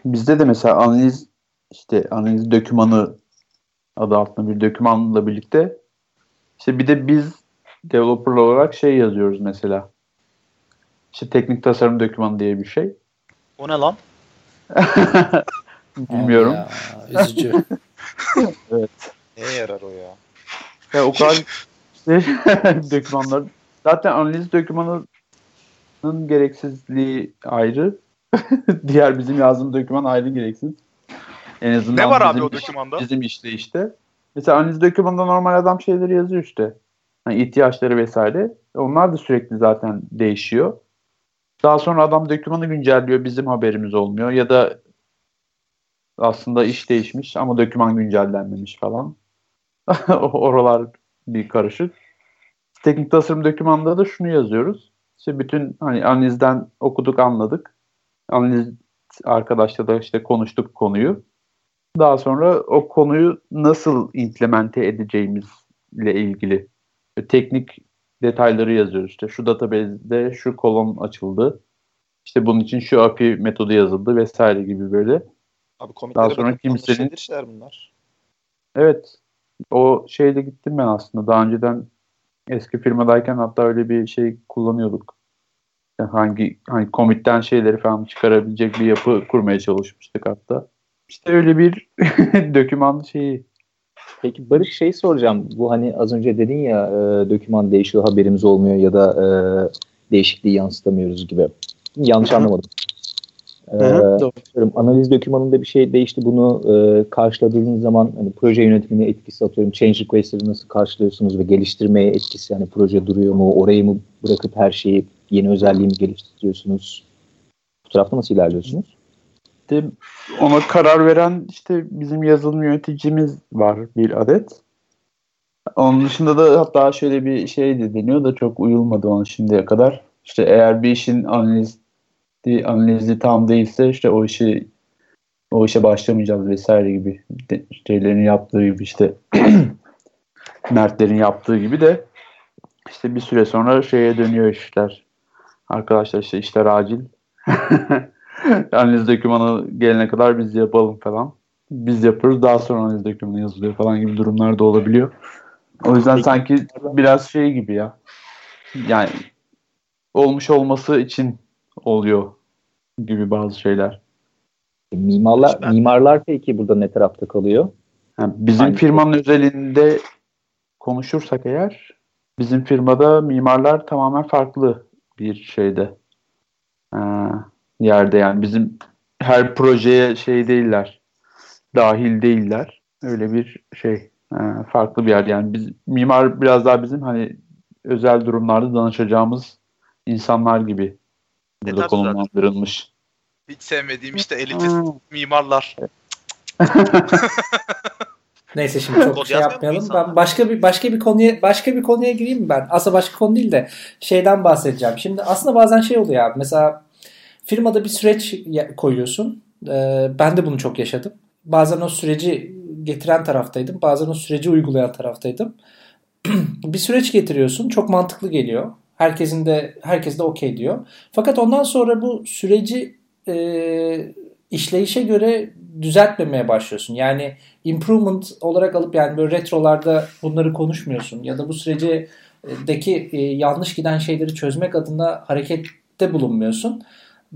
Bizde de mesela analiz işte analiz dokümanı adı altında bir dokümanla birlikte işte bir de biz developer olarak şey yazıyoruz mesela. İşte teknik tasarım dokümanı diye bir şey. O ne lan? Bilmiyorum. Ya, üzücü. evet. Neye yarar o ya? Ya o kadar şey, dokümanlar. Zaten analiz dokümanının gereksizliği ayrı. Diğer bizim yazdığımız doküman ayrı gereksiz. En azından Ne var abi bizim o iş- dokümanda? Bizim işte işte. Mesela analiz dokümanında normal adam şeyleri yazıyor işte. Hani ihtiyaçları vesaire. Onlar da sürekli zaten değişiyor. Daha sonra adam dokümanı güncelliyor. Bizim haberimiz olmuyor. Ya da aslında iş değişmiş ama doküman güncellenmemiş falan. Oralar bir karışık. Teknik tasarım dokümanında da şunu yazıyoruz. İşte bütün hani analizden okuduk anladık. Analiz arkadaşla da işte konuştuk konuyu. Daha sonra o konuyu nasıl implemente edeceğimizle ilgili teknik detayları yazıyoruz. İşte şu database'de şu kolon açıldı. İşte bunun için şu API metodu yazıldı vesaire gibi böyle. Abi Daha sonra kimsenin- işler bunlar. Evet. O şeyde gittim ben aslında. Daha önceden eski firmadayken hatta öyle bir şey kullanıyorduk. Yani hangi hani komitten şeyleri falan çıkarabilecek bir yapı kurmaya çalışmıştık hatta. İşte öyle bir doküman şeyi. Peki Barış şey soracağım. Bu hani az önce dedin ya e, doküman değişiyor haberimiz olmuyor ya da e, değişikliği yansıtamıyoruz gibi. Yanlış anlamadım. E, Doğru. atıyorum, analiz dokümanında bir şey değişti. Bunu e, karşıladığınız zaman hani proje yönetimine etkisi atıyorum. Change request'leri nasıl karşılıyorsunuz ve geliştirmeye etkisi yani proje duruyor mu? Orayı mı bırakıp her şeyi yeni özelliği mi geliştiriyorsunuz? Bu tarafta nasıl ilerliyorsunuz? İşte ona karar veren işte bizim yazılım yöneticimiz var bir adet. Onun dışında da hatta şöyle bir şey de deniyor da çok uyulmadı ona şimdiye kadar. İşte eğer bir işin analizi, analizi tam değilse işte o işi o işe başlamayacağız vesaire gibi şeylerin yaptığı gibi işte Mertlerin yaptığı gibi de işte bir süre sonra şeye dönüyor işler. Arkadaşlar işte işler acil. analiz dokümanı gelene kadar biz yapalım falan. Biz yapıyoruz daha sonra analiz dokümanı yazılıyor falan gibi durumlar da olabiliyor. O yüzden sanki biraz şey gibi ya. Yani olmuş olması için oluyor gibi bazı şeyler. Mimarlar, Ben- mimarlar peki burada ne tarafta kalıyor? Yani bizim Aynı firmanın özelinde konuşursak eğer bizim firmada mimarlar tamamen farklı bir şeyde Ee, yerde yani bizim her projeye şey değiller dahil değiller öyle bir şey ee, farklı bir yer yani biz mimar biraz daha bizim hani özel durumlarda danışacağımız insanlar gibi burada tabii zaten. konumlandırılmış. Hiç sevmediğim işte elitist mimarlar. Neyse şimdi çok Kod şey yapmayalım. Ben başka bir başka bir konuya başka bir konuya gireyim mi ben? Aslında başka konu değil de şeyden bahsedeceğim. Şimdi aslında bazen şey oluyor abi. Mesela firmada bir süreç koyuyorsun. Ee, ben de bunu çok yaşadım. Bazen o süreci getiren taraftaydım. Bazen o süreci uygulayan taraftaydım. bir süreç getiriyorsun. Çok mantıklı geliyor. Herkesin de herkes de okey diyor. Fakat ondan sonra bu süreci e, işleyişe göre düzeltmemeye başlıyorsun. Yani improvement olarak alıp yani böyle retrolarda bunları konuşmuyorsun ya da bu sürecedeki e, yanlış giden şeyleri çözmek adına harekette bulunmuyorsun.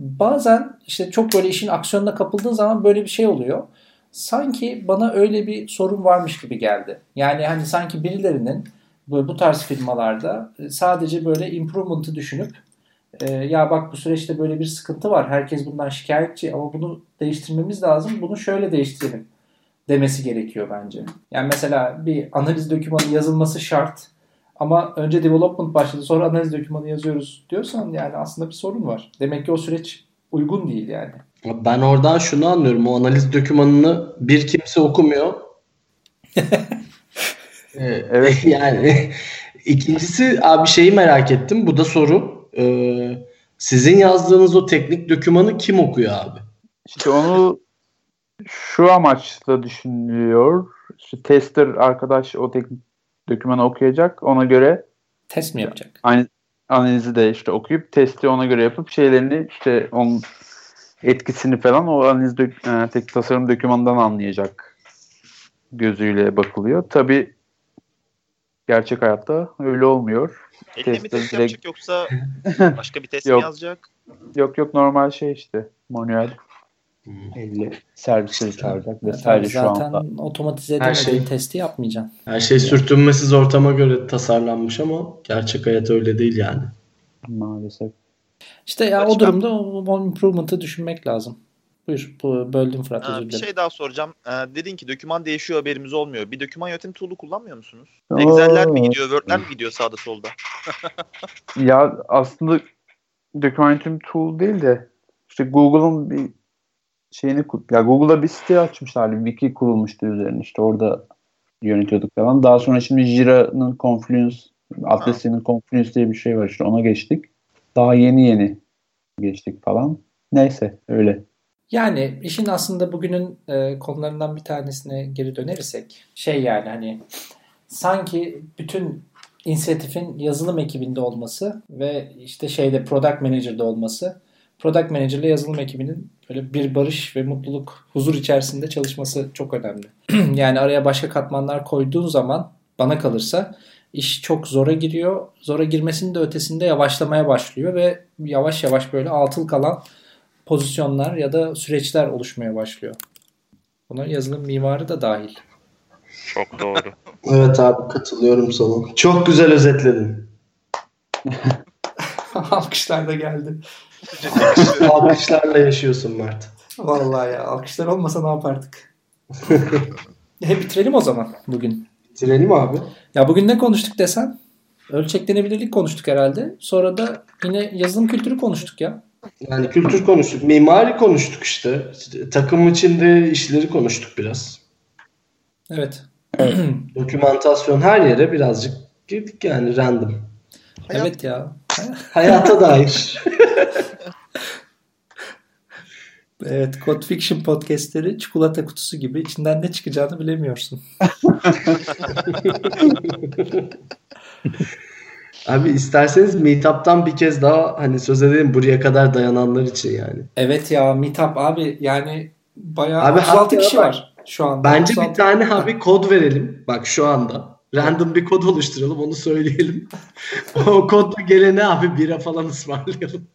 Bazen işte çok böyle işin aksiyonuna kapıldığın zaman böyle bir şey oluyor. Sanki bana öyle bir sorun varmış gibi geldi. Yani hani sanki birilerinin bu, bu tarz firmalarda e, sadece böyle improvement'ı düşünüp e, ya bak bu süreçte böyle bir sıkıntı var. Herkes bundan şikayetçi ama bunu değiştirmemiz lazım. Bunu şöyle değiştirelim demesi gerekiyor bence. Yani mesela bir analiz dokümanı yazılması şart ama önce development başladı sonra analiz dokümanı yazıyoruz diyorsan yani aslında bir sorun var. Demek ki o süreç uygun değil yani. Ben oradan şunu anlıyorum. O analiz dokümanını bir kimse okumuyor. Ee, Evet. yani ikincisi abi şeyi merak ettim. Bu da soru. Ee, sizin yazdığınız o teknik dokümanı kim okuyor abi? İşte onu şu amaçla düşünülüyor. İşte tester arkadaş o teknik dokümanı okuyacak. Ona göre Test mi yapacak? aynı analizi de işte okuyup testi ona göre yapıp şeylerini işte onun etkisini falan o analiz dök- e, teknik tasarım dokümanından anlayacak gözüyle bakılıyor. Tabi gerçek hayatta öyle olmuyor. Elle mi test direkt- yapacak yoksa başka bir test mi Yok. yazacak? Yok yok normal şey işte manuel. Elle servisleri çağıracak vesaire şu zaten anda. otomatize Her edemediğin şey- testi yapmayacaksın. Her şey sürtünmesiz ortama göre tasarlanmış ama gerçek hayat öyle değil yani. Maalesef. İşte ya o Başka? durumda o improvement'ı düşünmek lazım. Buyur. Bu böldüm Fırat özür bir dilerim. şey daha soracağım. Ee, dedin ki doküman değişiyor haberimiz olmuyor. Bir doküman yönetim tool'u kullanmıyor musunuz? Excel'ler mi gidiyor, Word'ler mi gidiyor sağda solda? Ya aslında Documentum Tool değil de işte Google'ın bir şeyini ya Google'da bir site açmışlardı. Wiki kurulmuştu üzerine işte orada yönetiyorduk falan. Daha sonra şimdi Jira'nın Confluence Atlassian'ın Confluence diye bir şey var işte ona geçtik. Daha yeni yeni geçtik falan. Neyse öyle. Yani işin aslında bugünün e, konularından bir tanesine geri dönersek şey yani hani sanki bütün inisiyatifin yazılım ekibinde olması ve işte şeyde product manager'da olması product manager ile yazılım ekibinin böyle bir barış ve mutluluk, huzur içerisinde çalışması çok önemli. yani araya başka katmanlar koyduğun zaman bana kalırsa iş çok zora giriyor. Zora girmesinin de ötesinde yavaşlamaya başlıyor ve yavaş yavaş böyle altıl kalan pozisyonlar ya da süreçler oluşmaya başlıyor. Buna yazılım mimarı da dahil. Çok doğru. Evet abi katılıyorum sana. Çok güzel özetledin. Alkışlar da geldi. Alkışlarla yaşıyorsun Mert. Vallahi ya alkışlar olmasa ne yapardık? e bitirelim o zaman bugün. Bitirelim abi. Ya bugün ne konuştuk desen? Ölçeklenebilirlik konuştuk herhalde. Sonra da yine yazılım kültürü konuştuk ya. Yani kültür konuştuk. Mimari konuştuk işte. Takım içinde işleri konuştuk biraz. Evet. Dokümantasyon her yere birazcık girdik yani random. Evet ya. Hayata dair. Evet, Code Fiction podcastleri çikolata kutusu gibi içinden ne çıkacağını bilemiyorsun. Abi isterseniz Meetup'tan bir kez daha hani söz edelim buraya kadar dayananlar için yani. Evet ya Meetup abi yani bayağı Abi 36 hatta kişi bak, var şu anda. Bence bir 36 tane abi kod verelim. Bak şu anda. Random bir kod oluşturalım onu söyleyelim. o kodla gelene abi bira falan ısmarlayalım.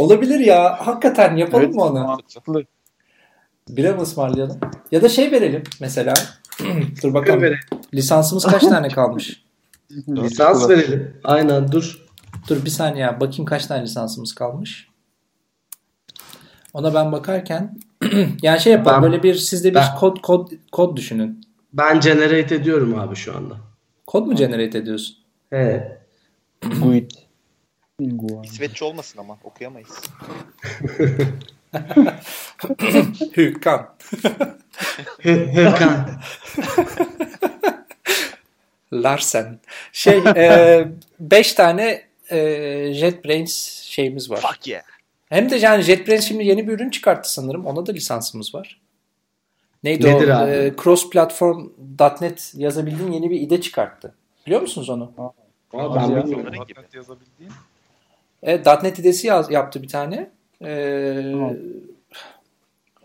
Olabilir ya. Hakikaten yapalım Evet, mı onu? mantıklı. Bira mı ısmarlayalım? Ya da şey verelim mesela. Dur bakalım. Verelim. Lisansımız kaç tane kalmış? Lisans verelim. Aynen dur. Dur bir saniye. Bakayım kaç tane lisansımız kalmış. Ona ben bakarken yani şey yapalım Ben- böyle bir sizde bir ben- kod kod kod düşünün. Ben generate ediyorum abi şu anda. Kod mu generate ediyorsun? He. Guid. Guid. İsveççe olmasın ama okuyamayız. Hükan. Hırkan. Larsen. Şey 5 tane e, JetBrains şeyimiz var. Fuck yeah. Hem de yani JetBrains şimdi yeni bir ürün çıkarttı sanırım. Ona da lisansımız var. Neydi Nedir o? abi? E, cross platform .NET yazabildiğin yeni bir IDE çıkarttı. Biliyor musunuz onu? Aa, ben Ya. bilmiyorum. Yazabildiğin. Evet, .NET IDE'si yaz, yaptı bir tane. E,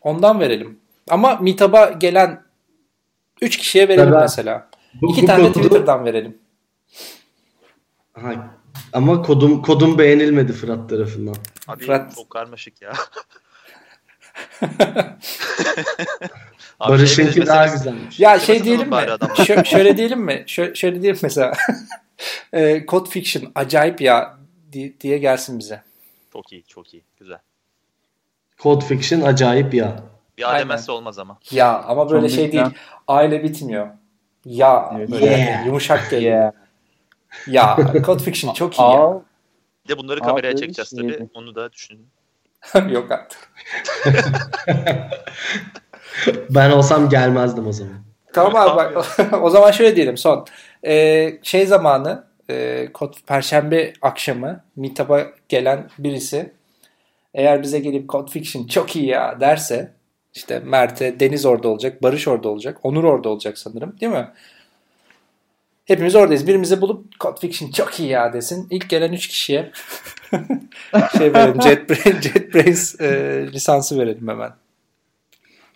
ondan verelim. Ama Meetup'a gelen 3 kişiye verelim Ben- mesela. Bu- 2 bu tane kodu- Twitter'dan verelim. Ha, ama kodum kodum beğenilmedi Fırat tarafından. Abi Fırat- çok karmaşık ya. Barış'ınki şey daha güzelmiş. Ya Şey şey diyelim mi? Şö- şöyle diyelim mi? Şö- şöyle diyelim mesela. e, Code Fiction acayip ya diye gelsin bize. Çok iyi, çok iyi. Güzel. Code Fiction acayip ya. Bir Aynen. ademezse olmaz ama. Ya ama böyle Son şey değil. Aile bitmiyor. Ya Evet. böyle Yeah. yumuşak geliyor. Yeah. Ya Code Fiction çok iyi ya. Al. Bir de bunları kameraya öyle çekeceğiz şeydi. tabii. Onu da düşünün. Yok artık. Ben olsam gelmezdim o zaman. Tamam abi bak. o zaman şöyle diyelim son. Ee, şey zamanı e, kod, Perşembe akşamı Meetup'a gelen birisi eğer bize gelip Code Fiction çok iyi ya derse işte Mert'e Deniz orada olacak, Barış orada olacak, Onur orada olacak sanırım değil mi? Hepimiz oradayız. Birimizi bulup Code Fiction çok iyi ya desin. İlk gelen 3 kişiye şey verelim. JetBrains, JetBrains e, lisansı verelim hemen.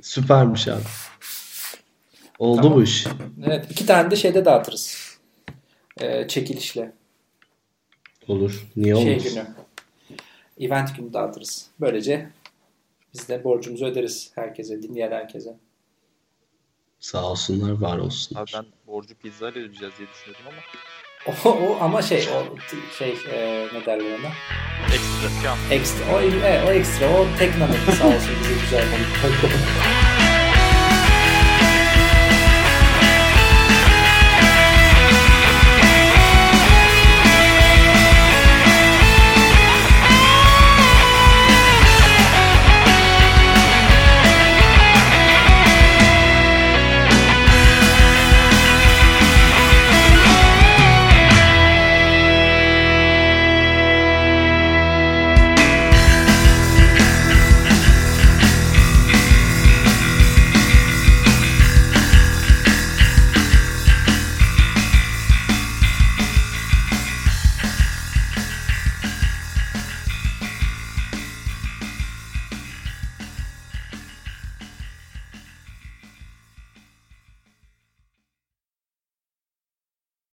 Süpermiş abi. Oldu Tamam. bu iş. Evet iki tane de şeyde dağıtırız. Ee, çekilişle. Olur. Niye Şey olmasın? günü. Event günü dağıtırız. Böylece biz de borcumuzu öderiz herkese, dinleyen herkese. Sağ olsunlar, var olsunlar. Abi ben borcu pizza ile ödeyeceğiz diye düşünüyordum ama O, o ama şey o şey e, ne derler ona? Ekstra. Ekstra o, e, o ekstra o tek nameti sağ olsun bize güzel.